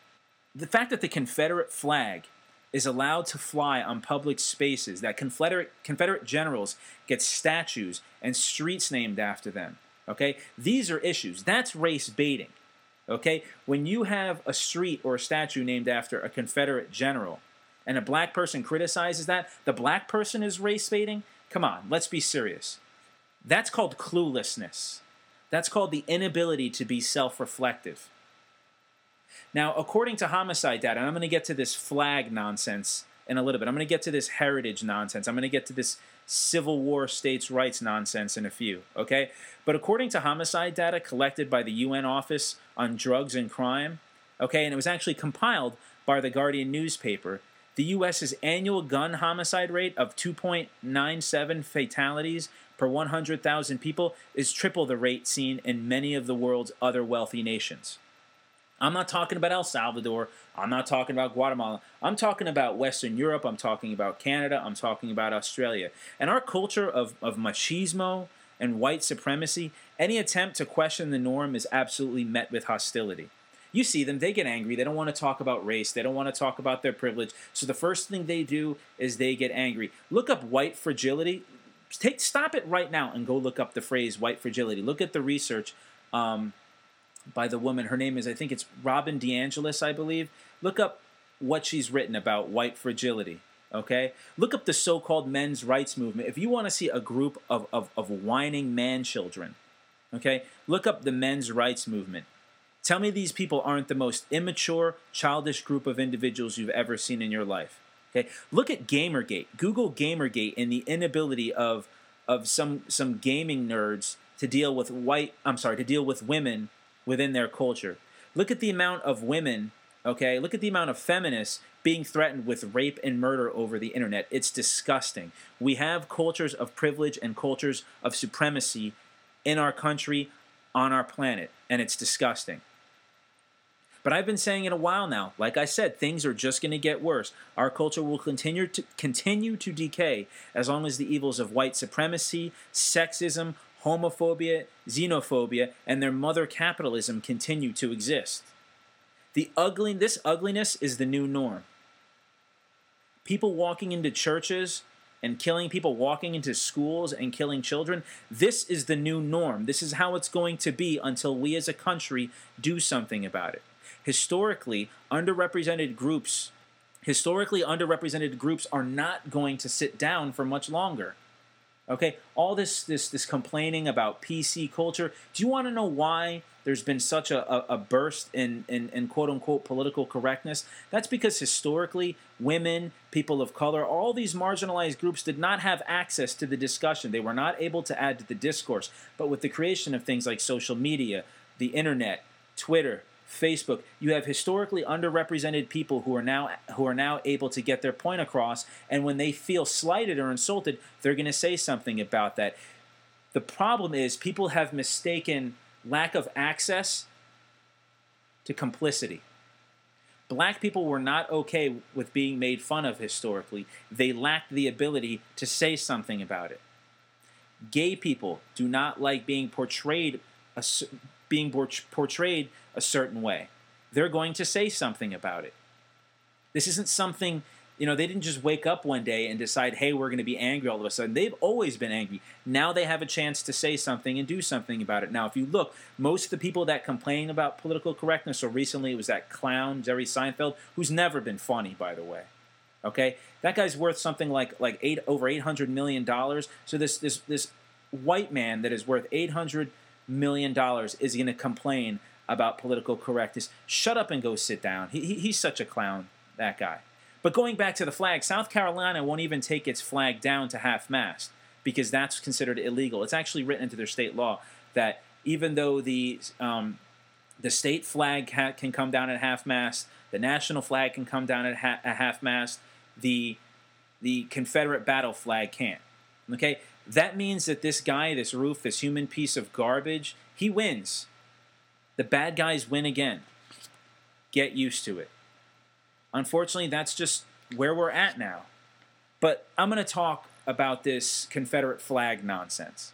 The fact that the Confederate flag is allowed to fly on public spaces, that Confederate, Confederate generals get statues and streets named after them. Okay? These are issues. That's race baiting. Okay? When you have a street or a statue named after a Confederate general and a black person criticizes that, the black person is race baiting? Come on, let's be serious. That's called cluelessness. That's called the inability to be self reflective. Now, according to homicide data, and I'm going to get to this flag nonsense in a little bit. I'm going to get to this heritage nonsense. I'm going to get to this Civil War states' rights nonsense in a few, okay? But according to homicide data collected by the UN Office on Drugs and Crime, okay, and it was actually compiled by the Guardian newspaper, the U.S.'s annual gun homicide rate of 2.97 fatalities per 100,000 people is triple the rate seen in many of the world's other wealthy nations. I'm not talking about El Salvador. I'm not talking about Guatemala. I'm talking about Western Europe. I'm talking about Canada. I'm talking about Australia. And our culture of, of machismo and white supremacy, any attempt to question the norm is absolutely met with hostility. You see them, they get angry. They don't want to talk about race. They don't want to talk about their privilege. So the first thing they do is they get angry. Look up white fragility. Take stop it right now and go look up the phrase white fragility. Look at the research. Um, by the woman. Her name is, I think it's Robin DeAngelis, I believe. Look up what she's written about white fragility. Okay? Look up the so called men's rights movement. If you want to see a group of, of, of whining man children, okay, look up the men's rights movement. Tell me these people aren't the most immature, childish group of individuals you've ever seen in your life. Okay? Look at Gamergate. Google Gamergate and the inability of of some some gaming nerds to deal with white I'm sorry, to deal with women within their culture. Look at the amount of women, okay? Look at the amount of feminists being threatened with rape and murder over the internet. It's disgusting. We have cultures of privilege and cultures of supremacy in our country, on our planet, and it's disgusting. But I've been saying it a while now. Like I said, things are just going to get worse. Our culture will continue to continue to decay as long as the evils of white supremacy, sexism, homophobia, xenophobia, and their mother capitalism continue to exist. The ugly, this ugliness is the new norm. People walking into churches and killing people, walking into schools and killing children, this is the new norm. This is how it's going to be until we as a country do something about it. Historically, underrepresented groups historically underrepresented groups are not going to sit down for much longer. Okay, all this this this complaining about PC culture. Do you want to know why there's been such a, a, a burst in, in, in quote unquote political correctness? That's because historically, women, people of color, all these marginalized groups did not have access to the discussion. They were not able to add to the discourse. But with the creation of things like social media, the internet, Twitter, Facebook, you have historically underrepresented people who are now who are now able to get their point across and when they feel slighted or insulted, they're going to say something about that. The problem is people have mistaken lack of access to complicity. Black people were not okay with being made fun of historically. They lacked the ability to say something about it. Gay people do not like being portrayed uh, being portrayed a certain way. They're going to say something about it. This isn't something you know, they didn't just wake up one day and decide, hey, we're going to be angry all of a sudden. They've always been angry. Now they have a chance to say something and do something about it. Now, if you look, most of the people that complain about political correctness, so recently it was that clown, Jerry Seinfeld, who's never been funny, by the way. Okay? That guy's worth something like like eight over eight hundred million dollars. So this this this white man that is worth eight hundred million dollars is going to complain about political correctness. Shut up and go sit down. He, he, he's such a clown, that guy. But going back to the flag, South Carolina won't even take its flag down to half mast because that's considered illegal. It's actually written into their state law that even though the um, the state flag ha- can come down at half mast, the national flag can come down at, ha- half mast, the the Confederate battle flag can't. Okay, that means that this guy, this Roof, this human piece of garbage, he wins. The bad guys win again. Get used to it. Unfortunately, that's just where we're at now. But I'm going to talk about this Confederate flag nonsense.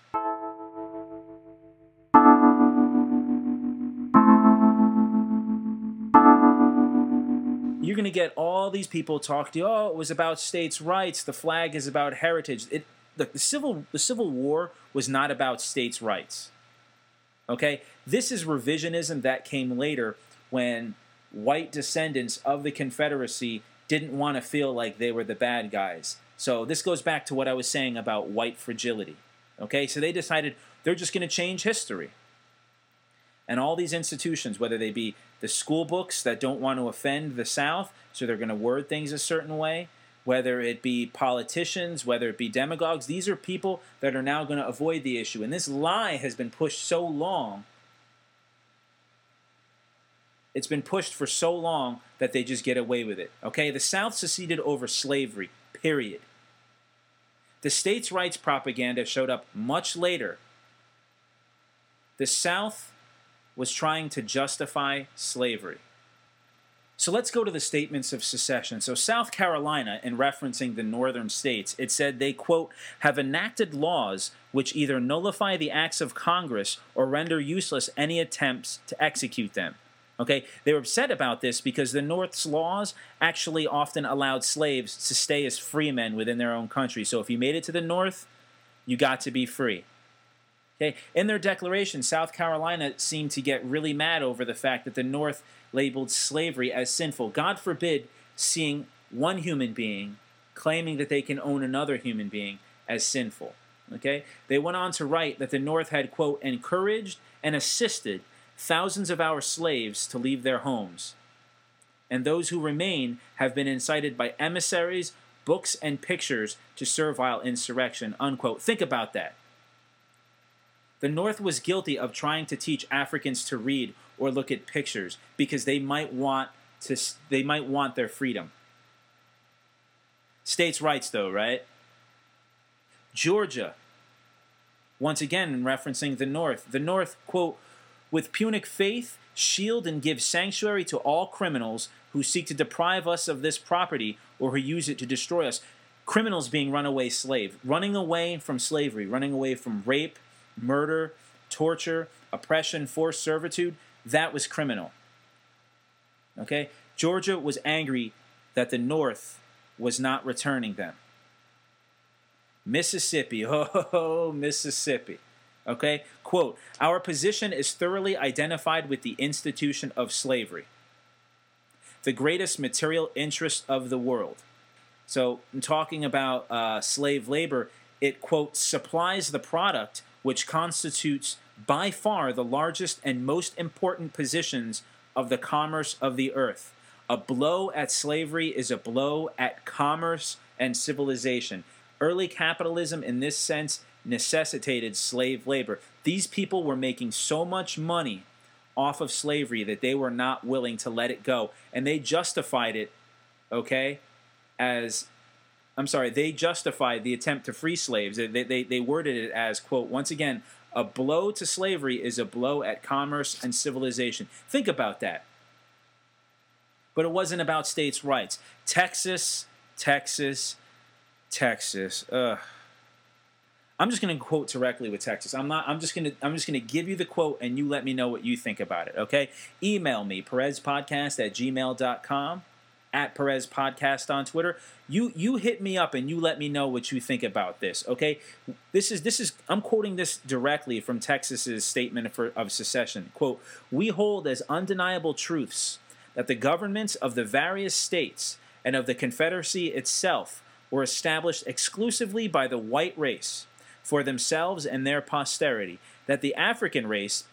You're going to get all these people talk to you, oh, it was about states' rights, the flag is about heritage. It, the, the, Civil, the Civil War was not about states' rights. Okay? This is revisionism that came later when white descendants of the Confederacy didn't want to feel like they were the bad guys. So this goes back to what I was saying about white fragility. Okay, so they decided they're just going to change history. And all these institutions, whether they be the school books that don't want to offend the South, so they're going to word things a certain way, whether it be politicians, whether it be demagogues, these are people that are now going to avoid the issue. And this lie has been pushed so long it's been pushed for so long that they just get away with it. Okay? The South seceded over slavery, period. The states' rights propaganda showed up much later. The South was trying to justify slavery. So let's go to the statements of secession. So, South Carolina, in referencing the northern states, it said they, quote, have enacted laws which either nullify the acts of Congress or render useless any attempts to execute them. Okay, they were upset about this because the North's laws actually often allowed slaves to stay as free men within their own country. So if you made it to the North, you got to be free. Okay, in their declaration, South Carolina seemed to get really mad over the fact that the North labeled slavery as sinful. God forbid seeing one human being claiming that they can own another human being as sinful. Okay, they went on to write that the North had quote encouraged and assisted thousands of our slaves to leave their homes. And those who remain have been incited by emissaries, books, and pictures to servile insurrection. Unquote. Think about that. The North was guilty of trying to teach Africans to read or look at pictures because they might want to they might want their freedom. States' rights though, right? Georgia once again referencing the North. The North, quote, with Punic faith, shield and give sanctuary to all criminals who seek to deprive us of this property or who use it to destroy us. Criminals being runaway slave, running away from slavery, running away from rape, murder, torture, oppression, forced servitude, that was criminal. Okay? Georgia was angry that the North was not returning them. Mississippi, oh, Mississippi. Okay? Quote Our position is thoroughly identified with the institution of slavery, the greatest material interest of the world. So, in talking about uh, slave labor, it, quote, supplies the product which constitutes by far the largest and most important positions of the commerce of the earth. A blow at slavery is a blow at commerce and civilization. Early capitalism, in this sense, necessitated slave labor. These people were making so much money off of slavery that they were not willing to let it go. And they justified it, okay, as I'm sorry, they justified the attempt to free slaves. They, they, they worded it as, quote, once again, a blow to slavery is a blow at commerce and civilization. Think about that. But it wasn't about states' rights. Texas, Texas, Texas. Ugh. I'm just going to quote directly with Texas. I'm not. I'm just going to. I'm just going to give you the quote, and you let me know what you think about it. Okay? Email me perezpodcast at gmail.com at Perez Podcast on Twitter. You you hit me up and you let me know what you think about this. Okay, this is this is I'm quoting this directly from Texas's statement for, of secession. Quote: We hold as undeniable truths that the governments of the various states and of the Confederacy itself were established exclusively by the white race for themselves and their posterity, that the African race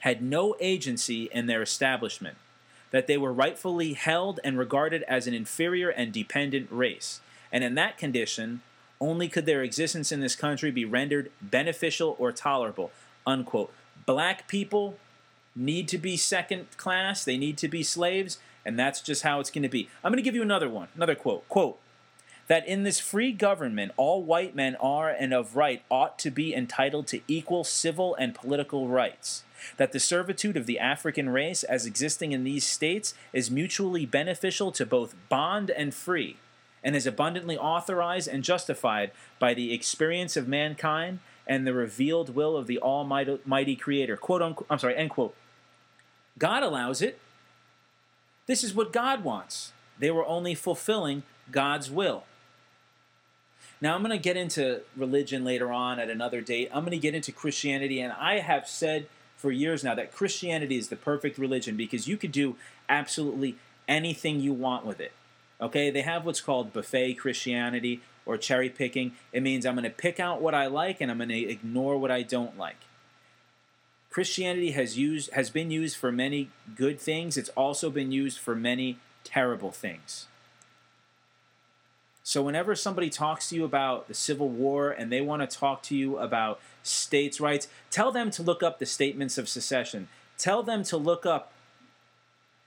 had no agency in their establishment that they were rightfully held and regarded as an inferior and dependent race. And in that condition, only could their existence in this country be rendered beneficial or tolerable. Unquote. Black people need to be second class, they need to be slaves, and that's just how it's going to be. I'm going to give you another one, another quote. Quote, that in this free government all white men are and of right ought to be entitled to equal civil and political rights that the servitude of the African race as existing in these states is mutually beneficial to both bond and free, and is abundantly authorized and justified by the experience of mankind and the revealed will of the Almighty Creator. Quote unquote, I'm sorry, end quote. God allows it. This is what God wants. They were only fulfilling God's will. Now, I'm going to get into religion later on at another date. I'm going to get into Christianity, and I have said for years now that Christianity is the perfect religion because you could do absolutely anything you want with it. Okay, they have what's called buffet Christianity or cherry picking. It means I'm going to pick out what I like and I'm going to ignore what I don't like. Christianity has used has been used for many good things. It's also been used for many terrible things. So whenever somebody talks to you about the Civil War and they want to talk to you about states' rights, tell them to look up the statements of secession. Tell them to look up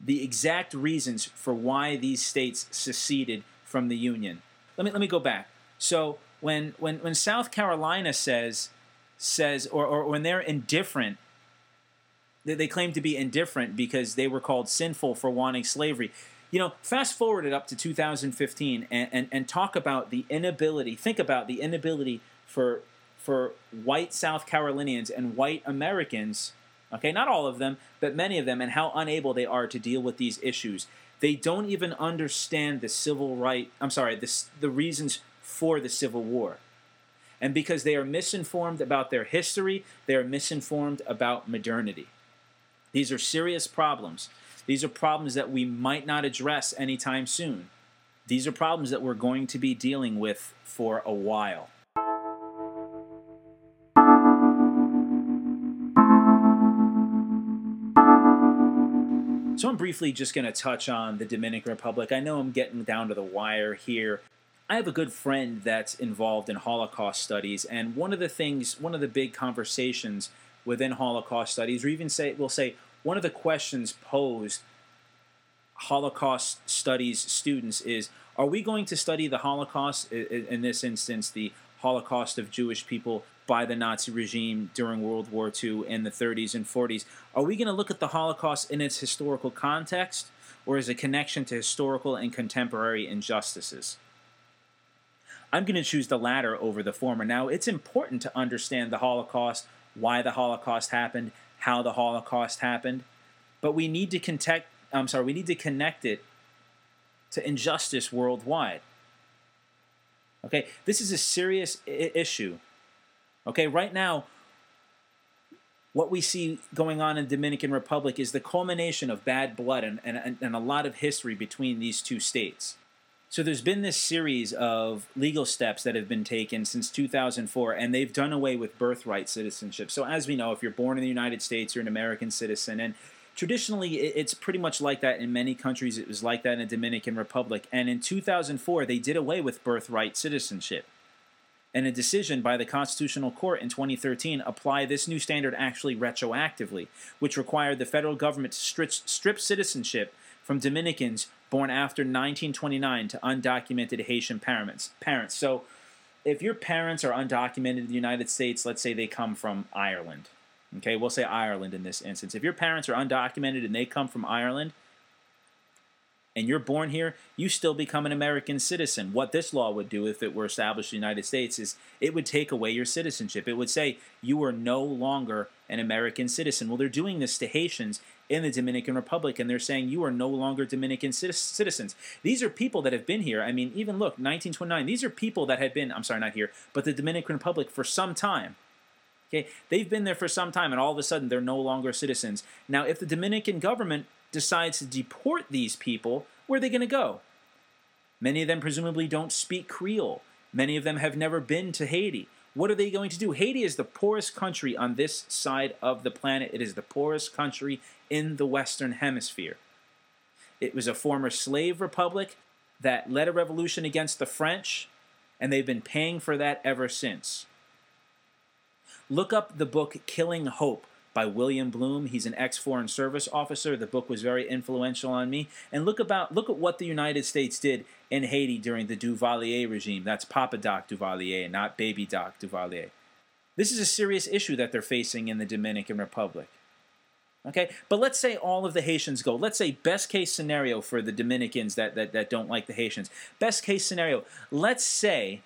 the exact reasons for why these states seceded from the Union. Let me let me go back. So when when when South Carolina says says or, or when they're indifferent they, they claim to be indifferent because they were called sinful for wanting slavery you know, fast forward it up to 2015 and, and, and talk about the inability, think about the inability for, for white South Carolinians and white Americans, okay, not all of them, but many of them, and how unable they are to deal with these issues. They don't even understand the civil right, I'm sorry, the, the reasons for the Civil War. And because they are misinformed about their history, they are misinformed about modernity. These are serious problems. These are problems that we might not address anytime soon. These are problems that we're going to be dealing with for a while. So, I'm briefly just going to touch on the Dominican Republic. I know I'm getting down to the wire here. I have a good friend that's involved in Holocaust studies, and one of the things, one of the big conversations within Holocaust studies, or even say, we'll say, one of the questions posed Holocaust studies students is are we going to study the Holocaust, in this instance, the Holocaust of Jewish people by the Nazi regime during World War II in the 30s and 40s? Are we going to look at the Holocaust in its historical context or as a connection to historical and contemporary injustices? I'm going to choose the latter over the former. Now, it's important to understand the Holocaust, why the Holocaust happened, how the Holocaust happened, but we need to connect. I'm sorry, we need to connect it to injustice worldwide. Okay, this is a serious I- issue. Okay, right now, what we see going on in Dominican Republic is the culmination of bad blood and, and, and a lot of history between these two states. So there's been this series of legal steps that have been taken since 2004, and they've done away with birthright citizenship. So as we know, if you're born in the United States, you're an American citizen, and traditionally it's pretty much like that in many countries. It was like that in the Dominican Republic, and in 2004 they did away with birthright citizenship. And a decision by the Constitutional Court in 2013 applied this new standard actually retroactively, which required the federal government to strip, citizenship from Dominicans born after 1929 to undocumented Haitian parents. Parents. So, if your parents are undocumented in the United States, let's say they come from Ireland. Okay, we'll say Ireland in this instance. If your parents are undocumented and they come from Ireland, and you're born here, you still become an American citizen. What this law would do if it were established in the United States is it would take away your citizenship. It would say you are no longer an American citizen. Well, they're doing this to Haitians in the Dominican Republic, and they're saying you are no longer Dominican citizens. These are people that have been here. I mean, even look, 1929, these are people that had been, I'm sorry, not here, but the Dominican Republic for some time. Okay, they've been there for some time, and all of a sudden they're no longer citizens. Now, if the Dominican government decides to deport these people, where are they going to go? Many of them presumably don't speak Creole. Many of them have never been to Haiti. What are they going to do? Haiti is the poorest country on this side of the planet. It is the poorest country in the Western Hemisphere. It was a former slave republic that led a revolution against the French, and they've been paying for that ever since. Look up the book Killing Hope by William Blum. He's an ex-foreign service officer. The book was very influential on me. And look about look at what the United States did in Haiti during the Duvalier regime. That's Papa Doc Duvalier, not Baby Doc Duvalier. This is a serious issue that they're facing in the Dominican Republic. Okay, but let's say all of the Haitians go. Let's say best case scenario for the Dominicans that, that, that don't like the Haitians. Best case scenario, let's say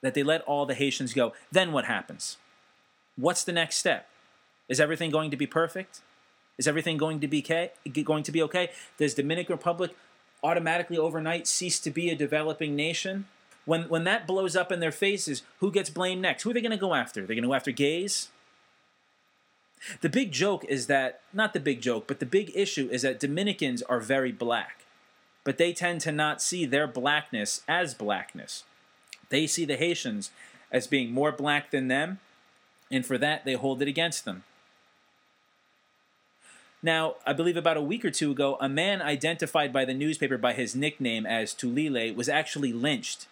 that they let all the Haitians go. Then what happens? What's the next step? Is everything going to be perfect? Is everything going to be okay? Going to be okay? Does Dominican Republic automatically overnight cease to be a developing nation? When when that blows up in their faces, who gets blamed next? Who are they going to go after? They're going to go after gays. The big joke is that not the big joke, but the big issue is that Dominicans are very black, but they tend to not see their blackness as blackness. They see the Haitians as being more black than them, and for that they hold it against them. Now, I believe about a week or two ago, a man identified by the newspaper by his nickname as Tulile was actually lynched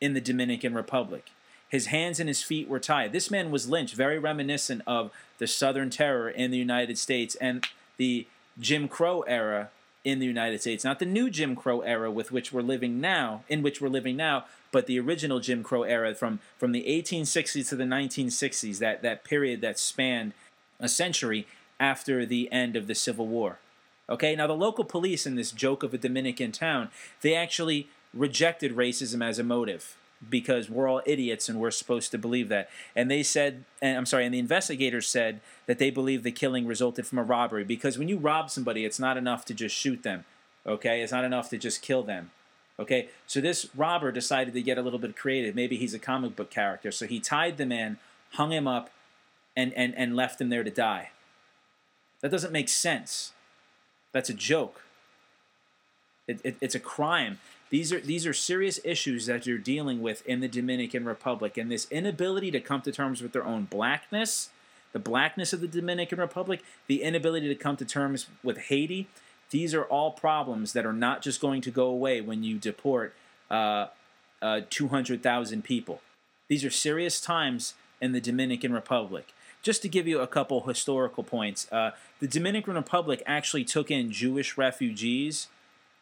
in the Dominican Republic. His hands and his feet were tied. This man was lynched, very reminiscent of the Southern Terror in the United States and the Jim Crow era in the United States. Not the new Jim Crow era with which we're living now, in which we're living now, but the original Jim Crow era from, from the 1860s to the 1960s, that, that period that spanned a century after the end of the Civil War. Okay, now the local police in this joke of a Dominican town, they actually rejected racism as a motive because we're all idiots and we're supposed to believe that. And they said, and I'm sorry, and the investigators said that they believe the killing resulted from a robbery because when you rob somebody, it's not enough to just shoot them. Okay, it's not enough to just kill them. Okay, so this robber decided to get a little bit creative. Maybe he's a comic book character. So he tied the man, hung him up, and, and, and left him there to die. That doesn't make sense. That's a joke. It, it, it's a crime. These are these are serious issues that you're dealing with in the Dominican Republic, and this inability to come to terms with their own blackness, the blackness of the Dominican Republic, the inability to come to terms with Haiti. These are all problems that are not just going to go away when you deport uh, uh, 200,000 people. These are serious times in the Dominican Republic. Just to give you a couple historical points, uh, the Dominican Republic actually took in Jewish refugees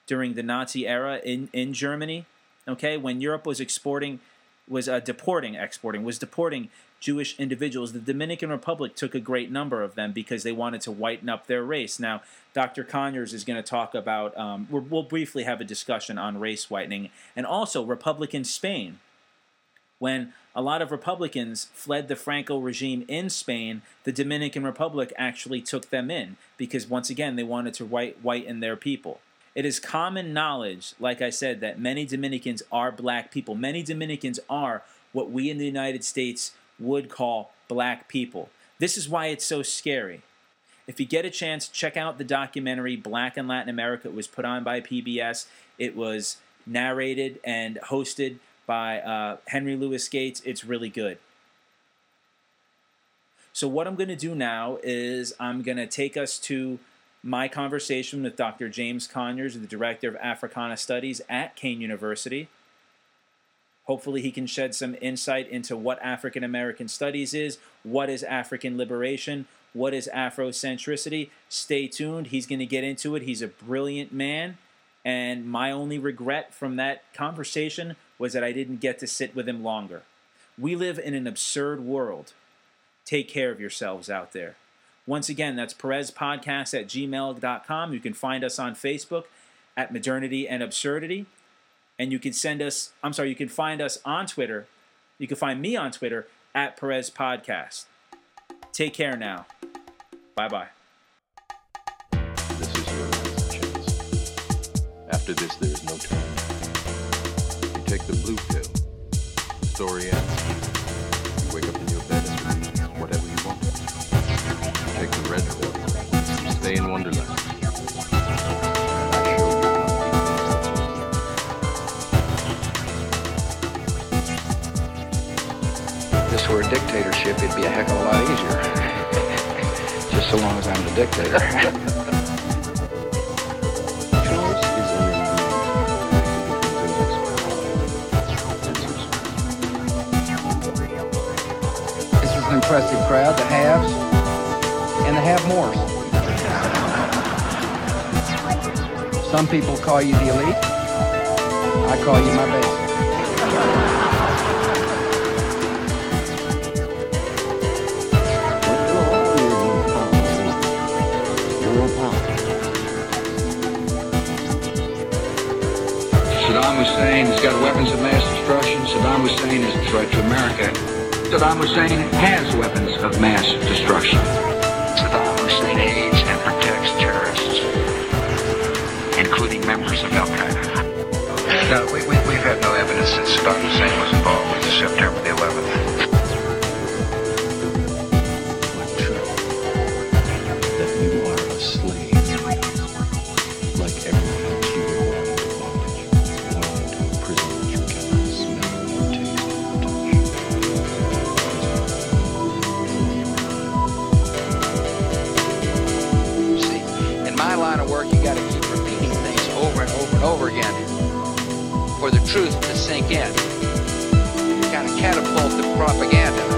during the Nazi era in, in Germany. Okay, when Europe was exporting, was uh, deporting, exporting, was deporting Jewish individuals, the Dominican Republic took a great number of them because they wanted to whiten up their race. Now, Dr. Conyers is going to talk about, um, we'll briefly have a discussion on race whitening, and also Republican Spain when a lot of Republicans fled the Franco regime in Spain, the Dominican Republic actually took them in because, once again, they wanted to white, whiten their people. It is common knowledge, like I said, that many Dominicans are black people. Many Dominicans are what we in the United States would call black people. This is why it's so scary. If you get a chance, check out the documentary Black in Latin America. It was put on by PBS. It was narrated and hosted by uh, Henry Louis Gates. It's really good. So, what I'm going to do now is I'm going to take us to my conversation with Dr. James Conyers, the Director of Africana Studies at Kane University. Hopefully, he can shed some insight into what African American studies is, what is African liberation, what is Afrocentricity. Stay tuned. He's going to get into it. He's a brilliant man. And my only regret from that conversation was that I didn't get to sit with him longer. We live in an absurd world. Take care of yourselves out there. Once again, that's perezpodcast at gmail.com. You can find us on Facebook at Modernity and Absurdity. And you can send us, I'm sorry, you can find us on Twitter. You can find me on Twitter at Perez Podcast. Take care now. Bye bye. This is your last chance. After this, there is no turning take the blue pill. Story ends. You wake up in your bed whatever you want. You take the red pill. Stay in Wonderland. If this were a dictatorship, it'd be a heck of a lot easier. Just so long as I'm the dictator. impressive crowd, the haves and the have-mores. Some people call you the elite. I call you my basic. Saddam Hussein has got weapons of mass destruction. Saddam Hussein is a threat to America. Saddam Hussein has weapons of mass destruction. Saddam Hussein aids and protects terrorists, including members of Al Qaeda. No, we, we, we've had no evidence that Saddam Hussein was involved with the September the 11th. For the truth to sink in. You of catapult the propaganda.